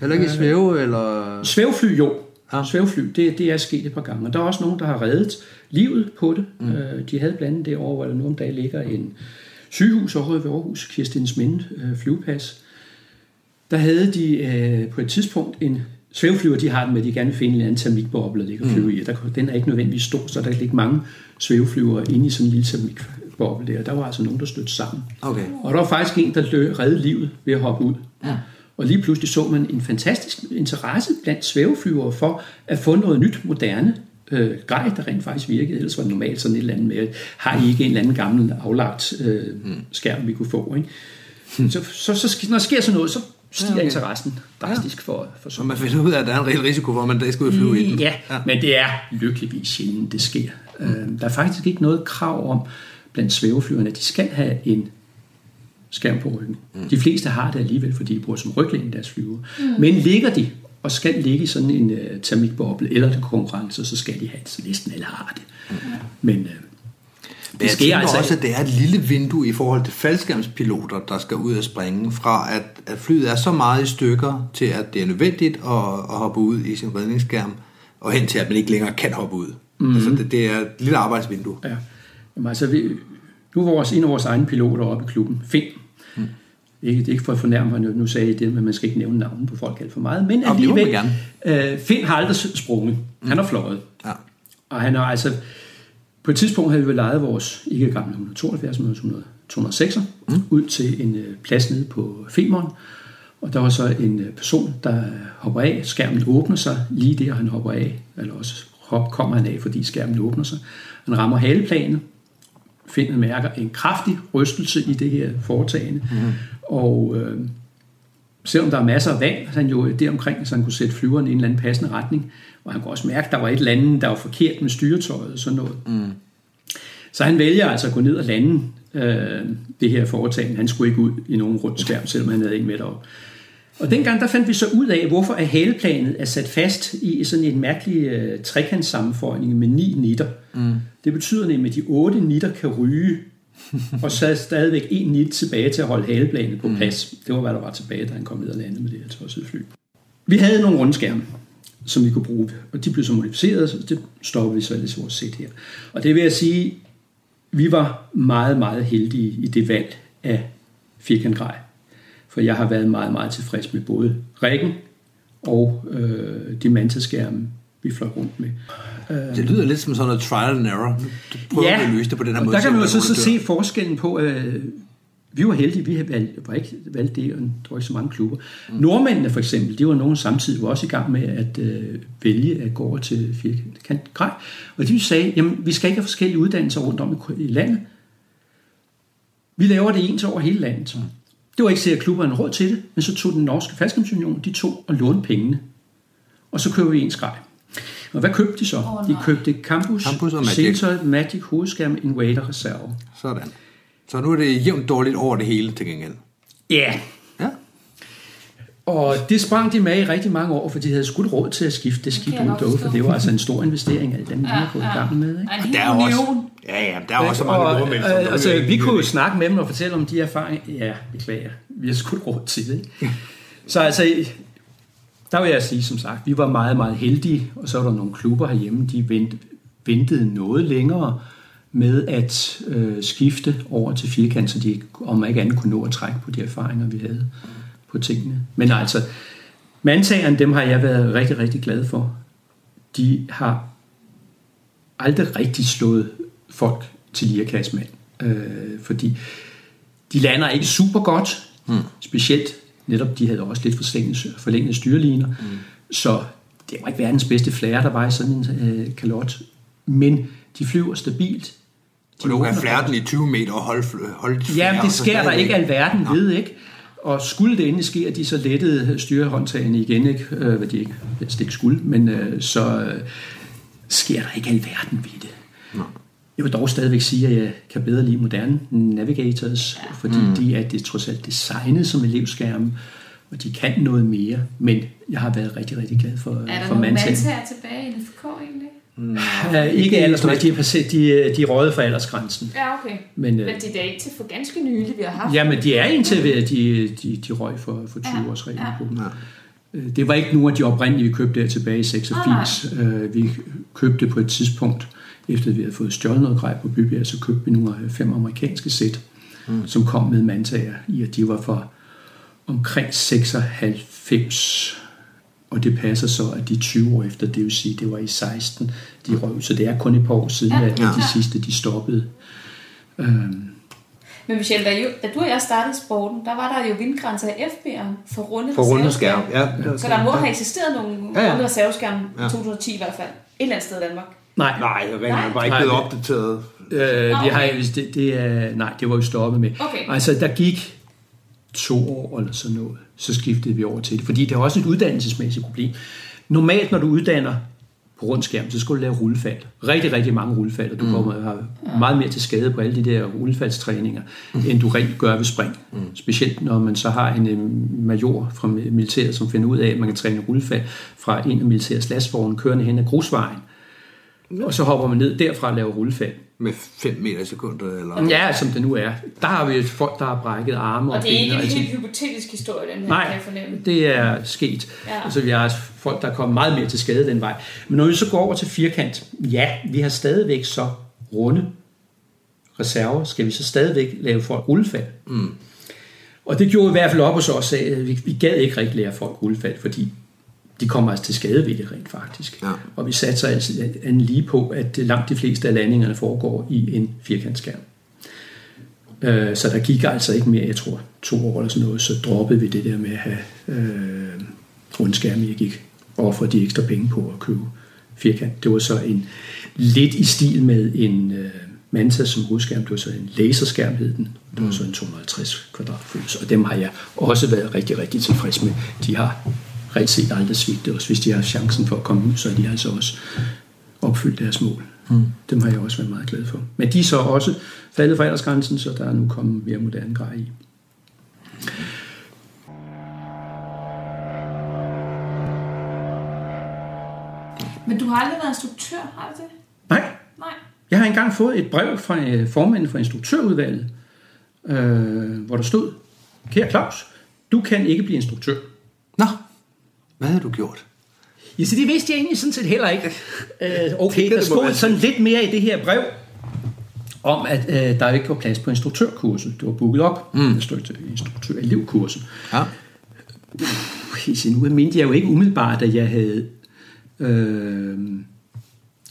heller ikke i svæve, eller...
Svævfly jo.
Ja.
Ja. Svævfly, det, det er sket et par gange. Og der er også nogen, der har reddet livet på det. Mm. Øh, de havde blandt andet derovre, hvor der nu om dagen ligger en sygehus over ved Aarhus, Kirstins Minde øh, flyvepas. Der havde de øh, på et tidspunkt en svæveflyver, de har den med, at de gerne vil finde en eller anden termikboble, de kan flyve i. Der, den er ikke nødvendigvis stor, så der kan ligge mange svæveflyver inde i sådan en lille termikboble der. Der var altså nogen, der stødte sammen.
Okay.
Og der var faktisk en, der lø- reddede livet ved at hoppe ud. Ja. Og lige pludselig så man en fantastisk interesse blandt svæveflyvere for at få noget nyt, moderne øh, grej, der rent faktisk virkede. Ellers var det normalt sådan et eller andet med, har I ikke en eller anden gammel aflagt øh, skærm, vi kunne få? Ikke? Så, så, så, når der sker sådan noget, så stiger ja, okay. interessen drastisk for, for
Så
sådan
man finder ud af, at der er en reel risiko for, at man der skal ud og flyve i den.
Ja, ja, men det er lykkeligvis sjældent, det sker. Mm. Der er faktisk ikke noget krav om blandt svæveflyverne, at de skal have en skærm på ryggen. Mm. De fleste har det alligevel, fordi de bruger som ryglæn i deres flyver. Mm. Men ligger de og skal ligge i sådan en uh, termikboble eller en konkurrence, så skal de have det, så næsten alle har det. Mm. Men uh,
Men
det
jeg tænker
altså
også, at det er et lille vindue i forhold til faldskærmspiloter, der skal ud og springe, fra at, at flyet er så meget i stykker, til at det er nødvendigt at, at hoppe ud i sin redningsskærm, og hen til, at man ikke længere kan hoppe ud. Mm-hmm. Altså, det, det er et lille arbejdsvindue.
Ja. Jamen, altså, vi, nu er vores, en af vores egne piloter oppe i klubben, Finn. Mm. Ikke, det er ikke for at fornærme mig, nu sagde jeg det, men man skal ikke nævne navnet på folk alt for meget. Men
Jamen,
alligevel, øh, Finn har aldrig sprunget. Mm. Han har fløjet.
Ja.
Og han har altså... På et tidspunkt havde vi lejet vores, ikke gamle 172, men 100 206'er, mm. ud til en øh, plads nede på Femern. Og der var så en øh, person, der hopper af. Skærmen åbner sig lige der, han hopper af. Eller også hop, kommer han af, fordi skærmen åbner sig. Han rammer haleplanen. Finder mærker en kraftig rystelse i det her foretagende. Mm. Og øh, selvom der er masser af vand, så han jo det omkring, så han kunne sætte flyveren i en eller anden passende retning. Og han kunne også mærke, at der var et eller andet, der var forkert med styretøjet og sådan noget. Mm. Så han vælger altså at gå ned og lande øh, det her foretagende. Han skulle ikke ud i nogen rund skærm, selvom han havde en med deroppe. Og dengang der fandt vi så ud af, hvorfor at haleplanet er sat fast i sådan en mærkelig øh, trekantssammenføjning med ni nitter. Mm. Det betyder nemlig, at de otte nitter kan ryge, og så er stadigvæk en nit tilbage til at holde haleplanet på plads. Det var, hvad der var tilbage, da han kom ned og landede med det her tossede fly. Vi havde nogle rundskærme, som vi kunne bruge, og de blev så modificeret, så det stopper vi så i vores sæt her. Og det vil jeg sige, vi var meget, meget heldige i det valg af firkantgrej. For jeg har været meget, meget tilfreds med både rækken og øh, de manteskærme, vi fløj rundt med.
Det lyder lidt som sådan noget trial and error. Du prøver ja, at løse det på den her måde.
der kan man jo så, så se forskellen på, at vi var heldige, vi havde valgt, var ikke valgt det, og der var ikke så mange klubber. Mm. Nordmændene for eksempel, de var nogen samtidig var også i gang med at øh, vælge at gå over til firkant grej. Og de sagde, jamen vi skal ikke have forskellige uddannelser rundt om i, i landet. Vi laver det ens over hele landet. Mm. Det var ikke sikkert, at klubberne havde råd til det, men så tog den norske faldskabsunion, de tog og lånte pengene. Og så køber vi ens grej. Og hvad købte de så?
Åh,
de købte Campus,
Campus og Magic.
Sensor, Magic, hovedskærm, Invader, reserve.
Sådan. Så nu er det jævnt dårligt over det hele til gengæld.
Ja, yeah. Og det sprang de med i rigtig mange år, for de havde skudt råd til at skifte det skib ud dog, for det var altså en stor investering, alle dem, vi har gået i gang med. Ikke?
En
Der er også, ja, ja, der er også så mange
og,
nordmænd. som
øh, altså, vi kunne jo snakke med dem og fortælle om de erfaringer. Ja, beklager. Vi har skudt råd til det. Ikke? Så altså, der vil jeg sige, som sagt, vi var meget, meget heldige, og så var der nogle klubber herhjemme, de vent, ventede noget længere med at øh, skifte over til firkant, så de ikke- om ikke andet kunne nå at trække på de erfaringer, vi havde på tingene. Men altså, mandtagerne, dem har jeg været rigtig, rigtig glad for. De har aldrig rigtig slået folk til lirakassmand, øh, fordi de lander ikke super godt, mm. specielt netop, de havde også lidt forlængede, forlængede styreliner, mm. så det var ikke verdens bedste flære, der var i sådan en øh, kalot, men de flyver stabilt.
Og du kan flære den i 20 meter og holde, holde de flære,
det
og så
sker der ikke alverden ved, ikke? Og skulle det endelig ske, at de så lettede styrehåndtagene igen, ikke? Øh, hvad de ikke, helst ikke skulle, men øh, så øh, sker der ikke alverden ved det. Jeg vil dog stadigvæk sige, at jeg kan bedre lide moderne navigators, fordi mm. de er det trods alt designet som elevskærme, og de kan noget mere, men jeg har været rigtig, rigtig glad for,
Er der
for
nogle tilbage i NFK egentlig?
Uh, ikke aldersgrænsen, de er, passeret, de, de er røget for aldersgrænsen.
Ja, okay.
Men, øh,
Men det er da ikke til for ganske nylig, vi har haft.
Ja, men de er indtil ved, at de, de, de røg for, for 20
Ja, ja.
på. Øh, Det var ikke nogen af de oprindelige, vi købte der tilbage i 86. Øh, Vi købte på et tidspunkt, efter vi havde fået stjålet noget grej på Bybjerg, så købte vi nogle af fem amerikanske sæt, mm. som kom med mandtager i, at de var fra omkring 96. Og det passer så, at de 20 år efter, det vil sige, det var i 16, de røg. Så det er kun et par år siden,
Ja.
at de
Ja.
sidste, de stoppede. Øhm,
Men Michelle, da, jo, da du og jeg startede sporten, der var der jo vindgrænser i FB'eren for runde
For runde skærm, ja.
Så der må have eksisteret nogle
Ja, ja.
runde reserveskærme i
Ja.
2010 i hvert fald. Et eller andet sted i Danmark.
nej,
Nej, jeg rent var ikke blevet
det-
opdateret.
Øh,
Nå,
vi har,
okay.
det, det er, nej, det var vi stoppet med.
Okay.
Altså, der gik to år eller sådan noget, så skiftede vi over til det. Fordi det er også et uddannelsesmæssigt problem. Normalt, når du uddanner på rundskærm, så skal du lave rullefald. Rigtig, rigtig mange rullefald, og du kommer har meget mere til skade på alle de der rullefaldstræninger, end du rent gør ved spring. Specielt når man så har en øh, major fra militæret, som finder ud af, at man kan træne rullefald fra en af militærets lastvogne kørende hen ad grusvejen. Og så hopper man ned derfra og laver rullefald.
Med 5 meter i sekundet, eller...
Ja, som det nu er. Der har vi folk, der har brækket arme og,
Og det er ikke en helt hypotetisk historie, den her,
Nej,
kan jeg fornemme.
det er sket.
Ja.
Altså, vi har folk, der er kommet meget mere til skade den vej. Men når vi så går over til firkant, ja, vi har stadigvæk så runde reserver. Skal vi så stadigvæk lave folk rullefald? Mm. Og det gjorde i hvert fald op hos os, at vi, vi gad ikke rigtig lære folk rullefald, fordi de kommer altså til skade ved det rent faktisk.
Ja.
Og vi satser altså an lige på, at langt de fleste af landingerne foregår i en firkantskærm. Øh, Så der gik altså ikke mere, jeg tror, to år eller sådan noget, så droppede vi det der med at have øh, rundskærme, jeg gik over for de ekstra penge på at købe firkant. Det var så en lidt i stil med en øh, Manta som hovedskærm, det var så en laserskærm hed den. Det var så en 250 kvadratføls, og dem har jeg også været rigtig, rigtig tilfreds med. De har reelt set aldrig svigtet os. Hvis de har chancen for at komme ud, så er de altså også opfyldt deres mål. Mm. Dem har jeg også været meget glad for. Men de er så også faldet fra aldersgrænsen, så der er nu kommet mere moderne grej i.
Men du har aldrig været instruktør, har du det?
Nej,
Nej.
jeg har engang fået et brev fra øh, formanden for instruktørudvalget, øh, hvor der stod, kære Claus, du kan ikke blive instruktør.
Nå, hvad havde du gjort?
Ja, så det vidste jeg egentlig sådan set heller ikke. Øh, okay, der stod sådan lidt mere i det her brev, om at øh, der ikke var plads på instruktørkurset. Det var booket op. Mm. Der stod instruktør-elevkurset.
Ja.
Så nu mente jeg jo ikke umiddelbart, at jeg havde øh,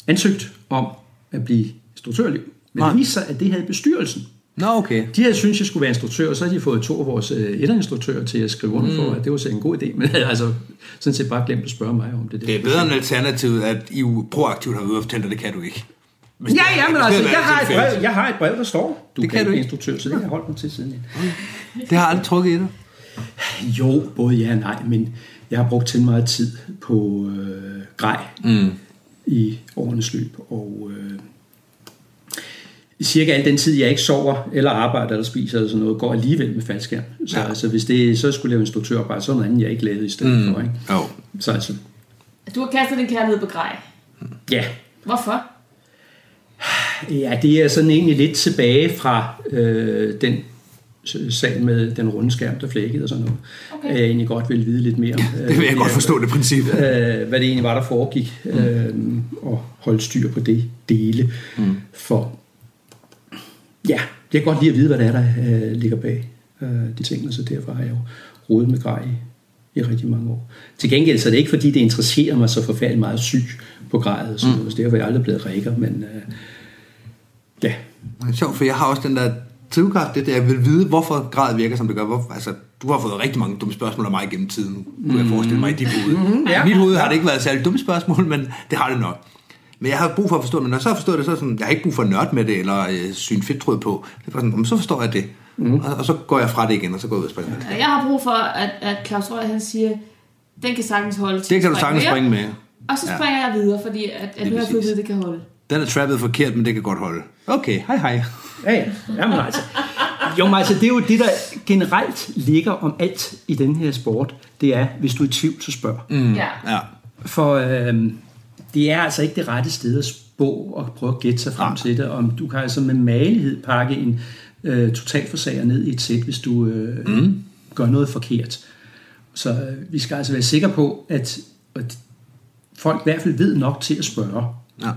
ansøgt om at blive instruktør. Men
Nej.
det viste sig, at det havde bestyrelsen.
Nå, okay.
De havde syntes, jeg skulle være instruktør, og så havde de fået to af vores øh, etterinstruktører til at skrive under for, at det var så en god idé. Men altså sådan set bare glemt at spørge mig om det.
Det er bedre end alternativet, at I jo proaktivt har været fortælle dig, det kan du ikke. Hvis
Ja,
det
ja, men altså,
det
jeg har, et brev, jeg har et brev, der står, du
Det kan
kan
du
ikke instruktør, så det har jeg holdt mig til siden.
Det har aldrig trukket i dig.
Jo, både ja og nej, men jeg har brugt til meget tid på øh, grej mm. i årenes løb, og øh, cirka al den tid, jeg ikke sover, eller arbejder, eller spiser, eller sådan noget, går alligevel med faldskærm. Så
Ja.
altså, hvis det så skulle lave instruktørarbejde, så er noget andet, jeg ikke lavede i stedet mm. for. Ikke?
Jo.
Så altså,
Du har kastet din kærlighed på grej.
ja.
Hvorfor?
Ja, det er sådan egentlig lidt tilbage fra øh, den sag med den runde skærm, der flækkede og sådan noget.
Okay.
Jeg egentlig godt vil vide lidt mere om. øh,
Det vil jeg godt forstå, det princip.
øh, hvad det egentlig var, der foregik, øh, og holde styr på det dele. Mm. For ja, jeg kan godt lide at vide, hvad det er, der øh, ligger bag øh, de ting, så derfor har jeg jo rodet med grej i, i rigtig mange år. Til gengæld så er det ikke, fordi det interesserer mig så forfærdeligt meget syg på grejet, sådan mm. så derfor er jeg aldrig blevet rækker, men øh, ja,
Det er sjovt, for jeg har også den der drivkraft, det der, jeg vil vide, hvorfor grad virker, som det gør. Hvor, altså, du har fået rigtig mange dumme spørgsmål af mig gennem tiden. Nu kan jeg forestille mig i dit hoved. Mm-hmm,
ja.
I mit hoved har det ikke været særlig dumme spørgsmål, men det har det nok. Men jeg har brug for at forstå det, men når jeg så har forstået det, så er sådan, jeg har ikke brug for at nørde med det, eller øh, syne fedttråd på. Det er bare sådan, "Jamen, så forstår jeg det. Mm. Og, og, så går jeg fra det igen, og så går jeg ud og springer.
Jeg har brug for, at, at Claus Røg, han siger, den kan sagtens holde til
Det kan du sagtens
mere."
springe med.
Og så springer jeg videre, fordi at, at nu har jeg det kan holde.
Den er trappet forkert, men det kan godt holde. Okay, hej hej.
Ja, ja. Jamen altså. Jo, men altså, det er jo det, der generelt ligger om alt i den her sport. Det er, hvis du er i tvivl, så spørg. Mm.
Ja.
Ja.
For øh, det er altså ikke det rette sted at spå og prøve at gætte sig frem
Nej.
til det. Om du kan altså med malighed pakke en øh, totalforsager ned i et sæt, hvis du øh, mm. gør noget forkert. Så øh, vi skal altså være sikre på, at, at folk i hvert fald ved nok til at spørge.
ja.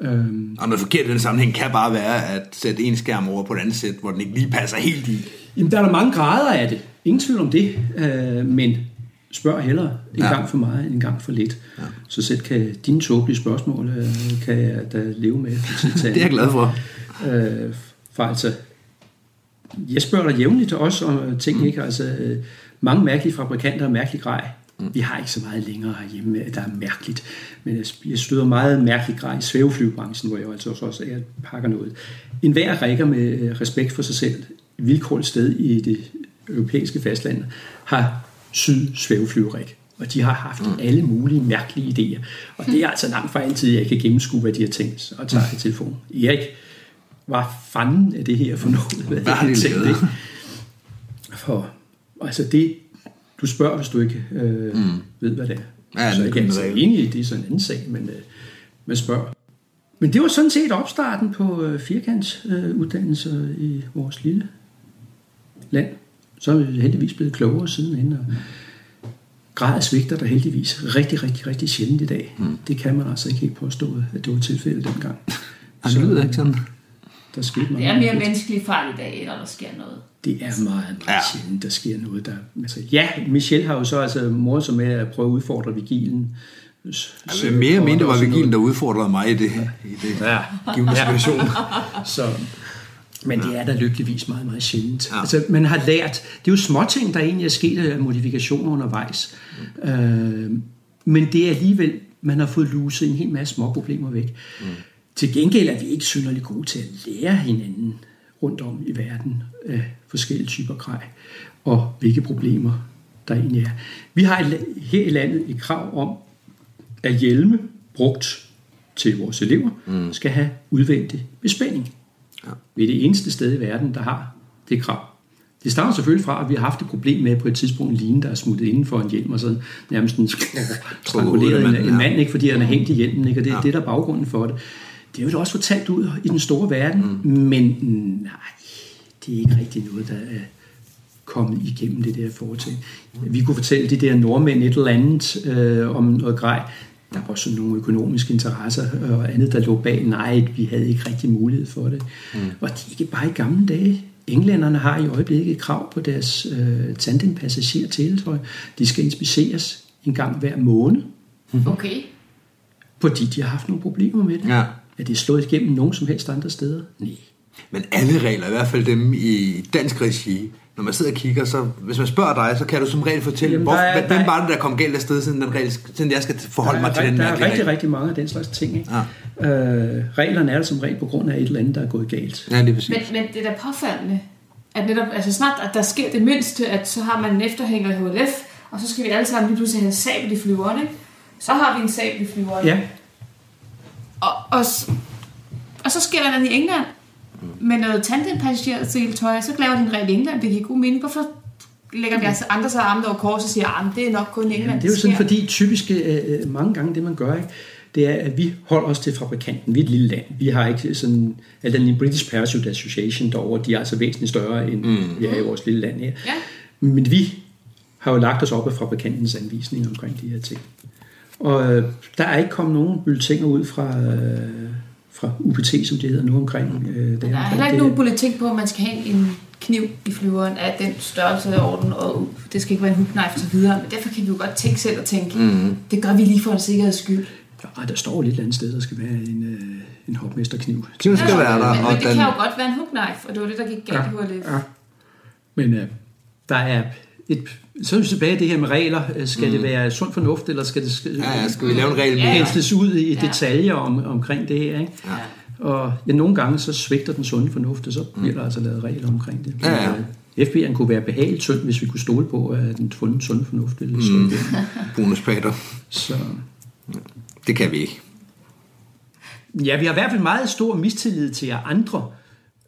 Øhm,
Og noget forkert i den sammenhæng kan bare være at sætte en skærm over på et andet sæt, hvor den ikke lige passer helt i.
Jamen, der er der mange grader af det. Ingen tvivl om det. Øh, men spørg hellere en
Ja.
gang for meget end en gang for lidt. Ja. Så selv kan dine tåbelige spørgsmål, øh, kan jeg da leve med.
Det er jeg glad for.
Øh, for altså, jeg spørger dig jævnligt også om øh, ting, mm. ikke? Altså, øh, mange mærkelige fabrikanter og mærkelig grej. Mm. Vi har ikke så meget længere herhjemme, der er mærkeligt. Men jeg, støder meget mærkelig grej i svæveflyvebranchen, hvor jeg altså også, også er, pakker noget. En hver rækker med respekt for sig selv, vilkårligt sted i det europæiske fastland, har syd svæveflyverik. Og de har haft mm. alle mulige mærkelige idéer. Og det er altså langt fra altid, jeg kan gennemskue, hvad de har tænkt og tager i telefonen. Erik, hvad fanden er det her for noget? Hvad,
Hvad har de
tænkt, ikke? For, altså det, du spørger, hvis du ikke øh, mm. ved, hvad det er.
Ja,
så ikke
kunne
altså
være.
enig i, det er sådan en anden sag, men øh, man spørger. Men det var sådan set opstarten på øh, firkantsuddannelser øh, i vores lille land. Så er vi heldigvis blevet klogere sidenhen. Og grad svigter der heldigvis rigtig, rigtig, rigtig sjældent i dag. Mm. Det kan man altså ikke helt påstå, at det var tilfældet dengang.
Og det lyder ikke sådan.
Der skete meget.
Det er mere menneskelig fejl i dag, når der sker noget.
Det er meget, meget
Ja.
ja. sjældent, der sker noget. Der, altså, ja, Michelle har jo så altså mordet sig med at prøve at udfordre vigilen.
Altså, mere og mindre var Vigilien, der udfordrede mig i det, i det
Ja,
givende situation.
så, men det er da lykkeligvis meget, meget sjældent.
Ja.
Altså, man har lært, det er jo småting, der egentlig er sket af modifikationer undervejs. Mm. Øh, men det er alligevel, man har fået luset en hel masse små problemer væk. Mm. Til gengæld er vi ikke synderligt gode til at lære hinanden rundt om i verden af forskellige typer grej, og hvilke problemer der egentlig er. Vi har la- her i landet et krav om, at hjelme brugt til vores elever mm. skal have udvendig bespænding.
Ja.
Vi er det eneste sted i verden, der har det krav. Det stammer selvfølgelig fra, at vi har haft et problem med på et tidspunkt en line, der er smuttet inden for en hjelm, og så nærmest en stranguleret en, en mand, ikke, fordi han er hængt i hjelmen. Ikke? Og det er
Ja.
det, der er baggrunden for det. Det er jo da også fortalt ud i den store verden, mm. men nej, det er ikke rigtig noget, der er kommet igennem det der foretagende. Vi kunne fortælle de der nordmænd et eller andet øh, om noget grej. Der var også nogle økonomiske interesser og andet, der lå bag. Nej, vi havde ikke rigtig mulighed for det. Mm. Og de ikke bare i gamle dage. Englænderne har i øjeblikket et krav på deres øh, tandempassager teletøj. De skal inspiceres en gang hver måned.
Okay.
Fordi de har haft nogle problemer med det.
Ja.
Er det slået igennem nogen som helst andre steder? Nej.
Men alle regler, i hvert fald dem i dansk regi, når man sidder og kigger, så hvis man spørger dig, så kan du som regel fortælle,
Jamen,
hvor,
der er-
hvem
der er-
var det, der kom galt af sted, siden, den regel, siden jeg skal forholde mig
der
til
er,
den
der er rigtig,
regel.
rigtig mange af den slags ting. Ikke? Ja. Øh, reglerne er der som regel på grund af et eller andet, der er gået galt.
Ja, det er.
Men, men det er da påfaldende, at netop, altså snart, at der sker det mindste, at så har man en efterhænger i HLF, og så skal vi alle sammen lige pludselig have en sabel i flyveren, ikke? Så har vi en sabel i flyveren.
Ja,
Og, og, og så sker der noget i England med noget tandempassagerdeltøj, så laver de en regel i England, det giver god mening. Hvorfor lægger vi altså andre så armene over kors og siger, at det er nok kun England,
det er jo sådan,
sker."
fordi typisk øh, mange gange det, man gør, ikke, det er, at vi holder os til fabrikanten. Vi er et lille land. Vi har ikke sådan... Altså den British Parachute Association derovre, de er altså væsentligt større, end mm. vi er i vores lille land her.
Ja.
Men vi har jo lagt os op af fabrikantens anvisninger omkring de her ting. Og øh, der er ikke kommet nogen bulletiner ud fra, øh, fra UPT, som det hedder nu omkring. Øh, det
Der er heller ikke nogen politik på, at man skal have en kniv i flyveren af den størrelse og orden, og det skal ikke være en hugknife og så videre. Men derfor kan vi jo godt tænke selv og tænke, mm. det gør vi lige for en sikkerheds skyld.
Ej, der står et eller andet sted, der skal være en, øh, en hopmesterkniv.
Kniven skal være der,
men,
og
men det
den,
kan jo godt være en hugknife, og det var det, der gik galt i HLF.
Ja. Men øh, der er et, så er vi tilbage i det her med regler. Øh, Skal mm. det være sund fornuft, eller skal det skal,
ja, ja, skal vi lave en regel mere?
ja.
pensles ud i
Ja.
detaljer om, omkring det her? Ikke?
Ja.
Og ja, nogle gange så svigter den sunde fornuft, og så bliver der altså lavet regler omkring det.
Ja, ja.
Men, øh, FB'en kunne være behageligt tynd, hvis vi kunne stole på, at den fundet sunde fornuft ville mm.
Bonuspater.
Så
Det kan vi ikke.
ja, vi har i hvert fald meget stor mistillid til jer andre.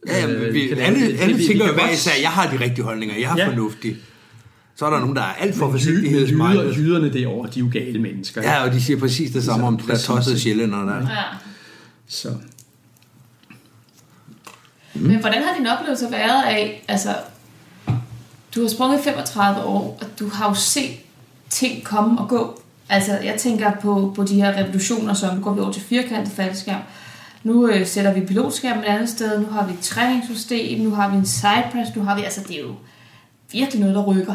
Ja, ja,
Øh,
vi,
kan
alle,
det.
alle
Vi- vi
tænker jo hver især, jeg har de rigtige holdninger, jeg er
Ja.
fornuftig. Så er der nogen, der er alt for
Jyder,
forsigtighedsmejlet.
jyderne derovre, de er jo gale mennesker.
Ja, og de siger præcis det samme om de der
Præcis.
tossede sjællænder der.
Ja.
Så
Mm. Men hvordan har din oplevelse været af, altså, du har sprunget i 35 år, og du har jo set ting komme og gå. Altså, jeg tænker på, på de her revolutioner, som nu går vi over til firkantet faldskærm. Nu øh, sætter vi pilotskærm et andet sted, nu har vi et træningssystem, nu har vi en sidepress, nu har vi, altså, det er jo virkelig noget, der rykker.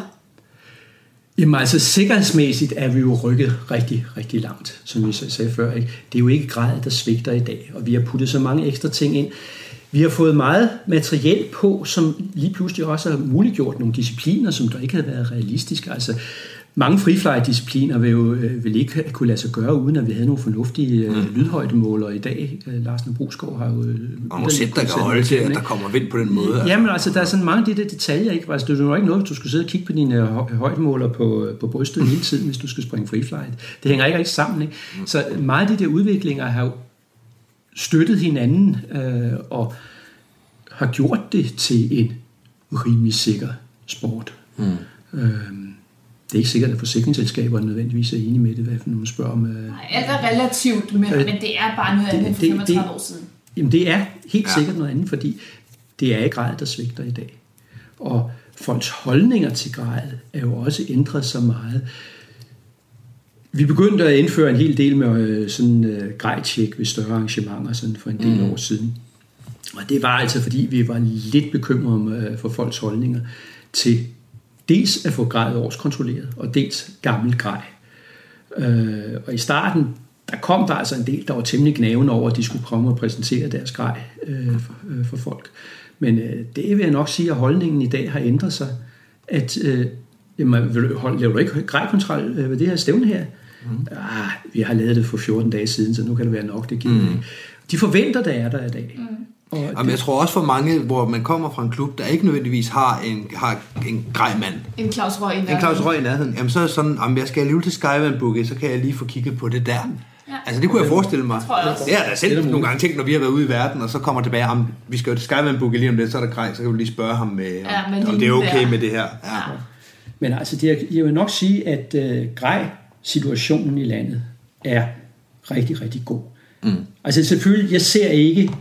Jamen altså sikkerhedsmæssigt er vi jo rykket rigtig, rigtig langt, som vi sagde før. Ikke? Det er jo ikke grad, der svigter i dag, og vi har puttet så mange ekstra ting ind. Vi har fået meget materiel på, som lige pludselig også har muliggjort nogle discipliner, som der ikke havde været realistiske. Altså, mange freefly-discipliner vil jo øh, vil ikke kunne lade sig gøre, uden at vi havde nogle fornuftige øh, lydhøjdemålere i dag. Øh, Lars Brugsgaard har jo...
Og nogle sæt, der kan holde til, at der kommer vind på den måde.
Jamen altså, der er sådan mange af de der detaljer, ikke? Altså, det er jo ikke noget, du skal sidde og kigge på dine hø- højdemåler på, på brystet hele tiden, hvis du skal springe freeflight. Det hænger ikke rigtig sammen, ikke? Så meget af de der udviklinger har jo støttet hinanden øh, og har gjort det til en rimelig sikker sport. Mm. Øh, det er ikke sikkert, at forsikringsselskaberne nødvendigvis er enige med det, hvad for man spørger om... Øh,
Nej, alt er relativt, men,
Øh,
men det er bare noget andet end for
det-
35
det-
år siden.
Jamen det er helt
Ja.
sikkert noget andet, fordi det er grad, der svigter i dag. Og folks holdninger til grad er jo også ændret så meget. Vi begyndte at indføre en hel del med øh, sådan øh, grejtjek ved større arrangementer sådan for en del mm. år siden. Og det var altså fordi, vi var lidt bekymrede om, øh, for folks holdninger til dels at få grej årskontrolleret, og dels gammel grej. Øh, og i starten, der kom der altså en del, der var temmelig gnavende over, at de skulle komme og præsentere deres grej øh, for, øh, for folk. Men øh, det vil jeg nok sige, at holdningen i dag har ændret sig. At, øh, jamen, vil du, hold, laver du ikke grejkontrol øh, ved det her stævne her? Mm. Ah, vi har lavet det for 14 dage siden, så nu kan det være nok, det giver mm. De forventer, der er der i dag. Mm. Og
Jamen, jeg tror også for mange, hvor man kommer fra en klub, der ikke nødvendigvis har en, har en grej mand.
En Claus Røg i
En
nærheden.
Claus Røg i nærheden. Jamen, så er det sådan, om jeg skal alligevel til Skyvan Boogie, så kan jeg lige få kigget på det der.
Ja.
Altså, det kunne jeg forestille mig.
tror jeg også.
Det da
Det
selv nogle gange tænkt, når vi har været ude i verden, og så kommer tilbage, om vi skal jo til Skyvan Boogie lige om lidt, så er der grej, så kan vi lige spørge ham, med, om,
Ja,
om det er
øh,
okay
der.
med det her. Ja.
Ja.
Men altså, det er, jeg vil nok sige, at øh, grej-situationen i landet er rigtig, rigtig god. Mm. Altså selvfølgelig, jeg ser ikke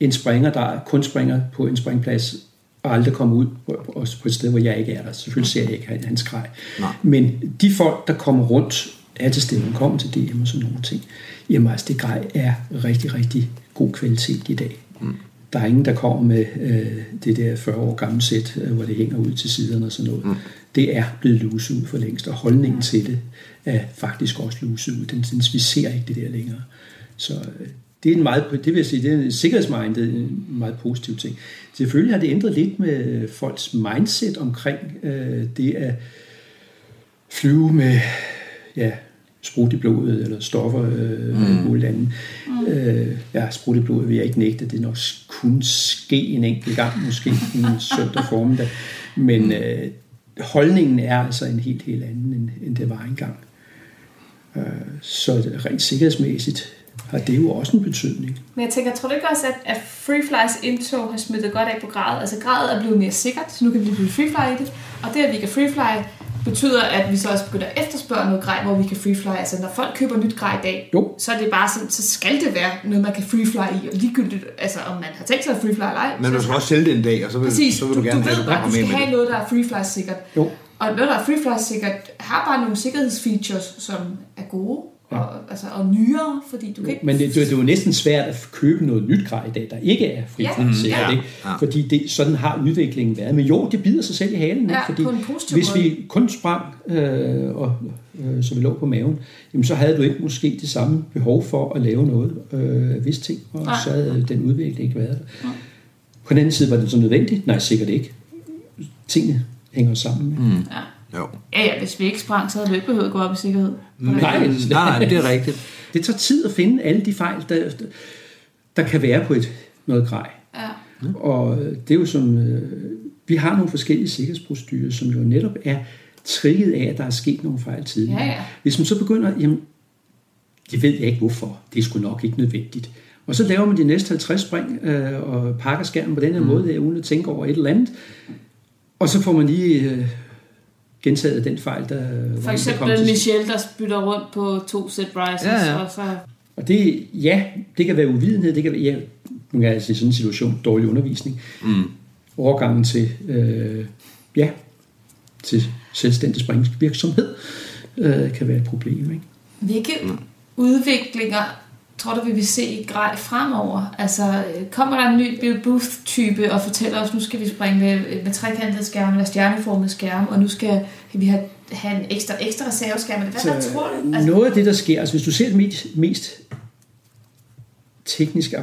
en springer, der kun springer på en springplads og aldrig kommer ud på, et sted, hvor jeg ikke er der. Selvfølgelig ser jeg ikke han- hans grej.
Nej.
Men de folk, der kommer rundt, er til stede, kommer til DM og sådan nogle ting, jamen altså, det grej er rigtig, rigtig god kvalitet i dag. Mm. Der er ingen, der kommer med øh, det der 40 år gamle sæt, øh, hvor det hænger ud til siderne og sådan noget. Mm. det er blevet luset ud for længst, og holdningen til det er faktisk også luset ud. Den, den, vi ser ikke det der længere. Så øh, det er en meget, det vil jeg sige, det er en sikkerhedsmindet, en meget positiv ting. Selvfølgelig har det ændret lidt med folks mindset omkring øh, det at flyve med ja, sprut i blodet eller stoffer øh, mm. muligt andet. Mm. Øh, ja, sprut i blodet vil jeg ikke nægte. Det er nok kun ske en enkelt gang, måske en søndag formiddag. Men øh, holdningen er altså en helt, helt anden, end, end det var engang. Øh, så rent sikkerhedsmæssigt har det jo også en betydning.
Men jeg tænker, tror du ikke også, at, at Freeflys indtog har smittet godt af på gradet? Altså gradet er blevet mere sikkert, så nu kan vi blive freefly i det. Og det, at vi kan freefly, betyder, at vi så også begynder at efterspørge noget grej, hvor vi kan freefly. Altså når folk køber nyt grej i dag,
jo.
så er det bare sådan, så skal det være noget, man kan freefly i. Og ligegyldigt, altså om man har tænkt sig at freefly eller ej.
Men du skal også sælge det en dag, og så vil,
Præcis,
så vil du, du gerne
du
have,
ved,
du
at du skal have
med
noget, der er freefly sikkert.
Jo.
Og noget, der er freefly sikkert, har bare nogle sikkerhedsfeatures, som er gode og, altså, og nyere, fordi du kan ikke...
Men det, det, det er jo næsten svært at købe noget nyt grej i dag, der ikke er fri
Ja. Mm,
ja.
ikke?
Ja.
Fordi det, sådan har udviklingen været. Men jo, det bider sig selv i halen. ikke?
Ja,
fordi hvis
måde.
vi kun sprang, øh, og, øh, så vi lå på maven, jamen, så havde du ikke måske det samme behov for at lave noget øh, vis ting, og
Nej.
så havde den udvikling ikke været der. På den anden side, var det så nødvendigt? Nej, sikkert ikke. Tingene hænger sammen. Mm.
Ja.
Jo.
ja, ja, hvis vi ikke sprang, så havde vi ikke behøvet at gå op i sikkerhed.
Nej,
Nej, nej, det er rigtigt.
Det tager tid at finde alle de fejl, der, der kan være på et, noget grej.
Ja.
Og det er jo som, øh, vi har nogle forskellige sikkerhedsprocedurer, som jo netop er trigget af, at der er sket nogle fejl tidligere.
Ja, ja.
Hvis man så begynder, jamen, det ved jeg ikke hvorfor, det er sgu nok ikke nødvendigt. Og så laver man de næste 50 spring øh, og pakker skærmen på den her mm. måde, uden at tænke over et eller andet. Og så får man lige øh, gentaget den fejl, der
For
der
eksempel
kom til-
Michelle, der spytter rundt på to set rises,
Ja, ja.
og så...
Og det, ja, det kan være uvidenhed, det kan være, ja, man kan altså i sådan en situation dårlig undervisning.
Mm.
Overgangen til, øh, ja, til selvstændig springvirksomhed øh, kan være et problem. Ikke?
Hvilke udviklinger tror du, vi vil se i grej fremover? Altså, kommer der en ny Bill Booth-type og fortæller os, nu skal vi springe med, med trekantede skærme eller stjerneformede skærme, og nu skal vi have, have en ekstra, ekstra reserveskærm. Hvad, hvad tror du? Altså,
Noget af det, der sker, altså hvis du ser det mest, mest teknisk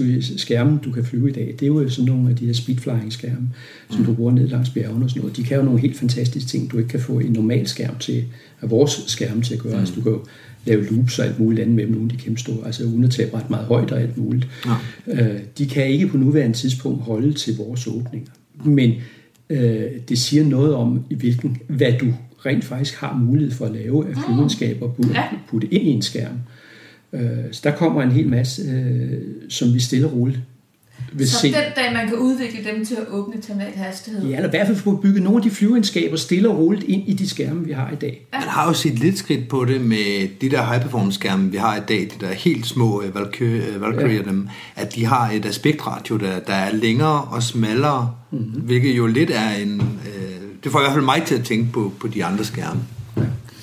vi, skærme, du kan flyve i dag, det er jo sådan nogle af de her speedflying-skærme, som du bruger ned langs bjergene og sådan noget. De kan jo nogle helt fantastiske ting, du ikke kan få en normal skærm til, af vores skærme til at gøre. Mm. Altså du kan jo lave loops og alt muligt andet med dem, nogle af de kæmpe store, altså uden at tage ret meget højt og alt muligt.
Ja.
Øh, de kan ikke på nuværende tidspunkt holde til vores åbninger. Men øh, det siger noget om, i hvilken, hvad du rent faktisk har mulighed for at lave af flyvenskaber og putte, putte ind i en skærm. Øh, så der kommer en hel masse, øh, som vi stille og roligt vil
så
se.
den dag, man kan udvikle dem til at åbne til normal hastighed.
Ja, eller i hvert fald få bygget nogle af de flyveegenskaber stille og roligt ind i de skærme, vi har i dag.
Man har jo set lidt skridt på det med de der high performance skærme, vi har i dag, de der helt små øh, Valkyrie, øh, Valkyrie
Ja.
ja. dem, at de har et aspektratio, der, der er længere og smallere, mm-hmm. hvilket jo lidt er en... Øh, det får i hvert fald mig til at tænke på, på de andre skærme,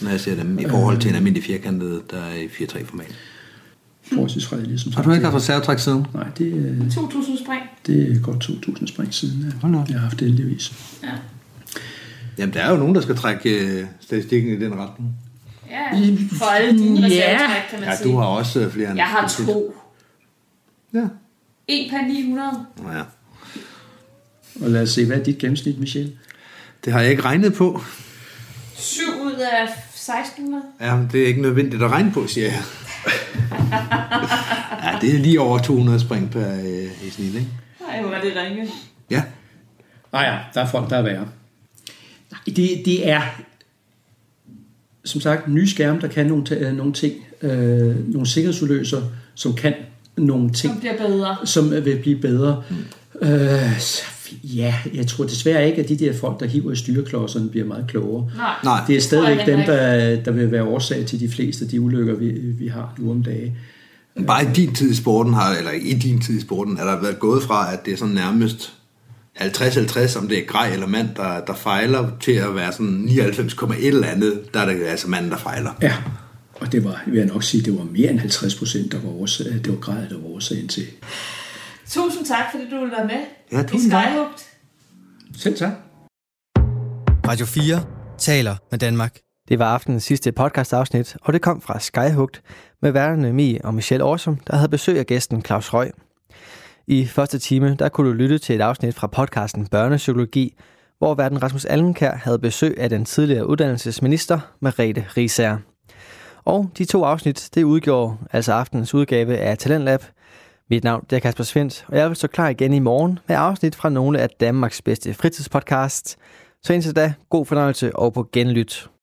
når jeg ser dem, i forhold til en almindelig firkantet, der er i 4-3 format.
Forholdsvis fredelige, som
Har
sagt.
du ikke haft reservetræk siden?
Nej, det, øh,
2.000 spring.
det er godt 2.000 spring siden, ja. Jeg har haft det heldigvis.
Ja.
Jamen, der er jo nogen, der skal trække øh, statistikken i den retning.
ja. For alle dine
Ja.
reservetræk, kan man
Ja,
sige.
du har også øh, flere end
Jeg har to.
Ja.
En per 900.
ja.
Og lad os se, hvad er dit gennemsnit, Michel?
Det har jeg ikke regnet på.
7 ud af 1600.
Ja, det er ikke nødvendigt at regne på, siger jeg. Ja, det er lige over 200 spring per øh, i snit, ikke?
Nej, hvor er det ringe.
Ja.
Nej, ja, der er folk, der er værre. Nej, det, det er som sagt nye skærme, der kan nogle, ta- nogle ting, øh, nogle sikkerhedsudløser, som kan nogle ting,
Som bliver bedre.
som vil blive bedre. Mm. Øh, ja, jeg tror desværre ikke, at de der folk, der hiver i styreklodserne, bliver meget klogere.
Nej.
Det er stadigvæk dem, der, der vil være årsag til de fleste af de ulykker, vi, vi har nu om dagen.
Bare i din tid i sporten, har, eller i din tid i sporten, er der været gået fra, at det er sådan nærmest 50-50, om det er grej eller mand, der, der fejler, til at være sådan 99,1 eller andet, der er det altså manden, der fejler.
Ja, og det var, vil jeg nok sige, det var mere end 50 procent, der var, årsag, det var grad, der var årsagen til.
Tusind tak, fordi du ville være med
Ja, tusind tak.
Selv tak.
Radio 4 taler med Danmark.
Det var aftenens sidste podcastafsnit, og det kom fra Skyhugt med værterne Mie og Michelle Årsum, der havde besøg af gæsten Claus Røg. I første time, der kunne du lytte til et afsnit fra podcasten Børnepsykologi, hvor verden Rasmus Allenkær havde besøg af den tidligere uddannelsesminister Merete Risager. Og de to afsnit, det udgjorde altså aftenens udgave af Talentlab. Mit navn er Kasper Svendt, og jeg vil stå klar igen i morgen med afsnit fra nogle af Danmarks bedste fritidspodcasts. Så indtil da, god fornøjelse og på genlyt.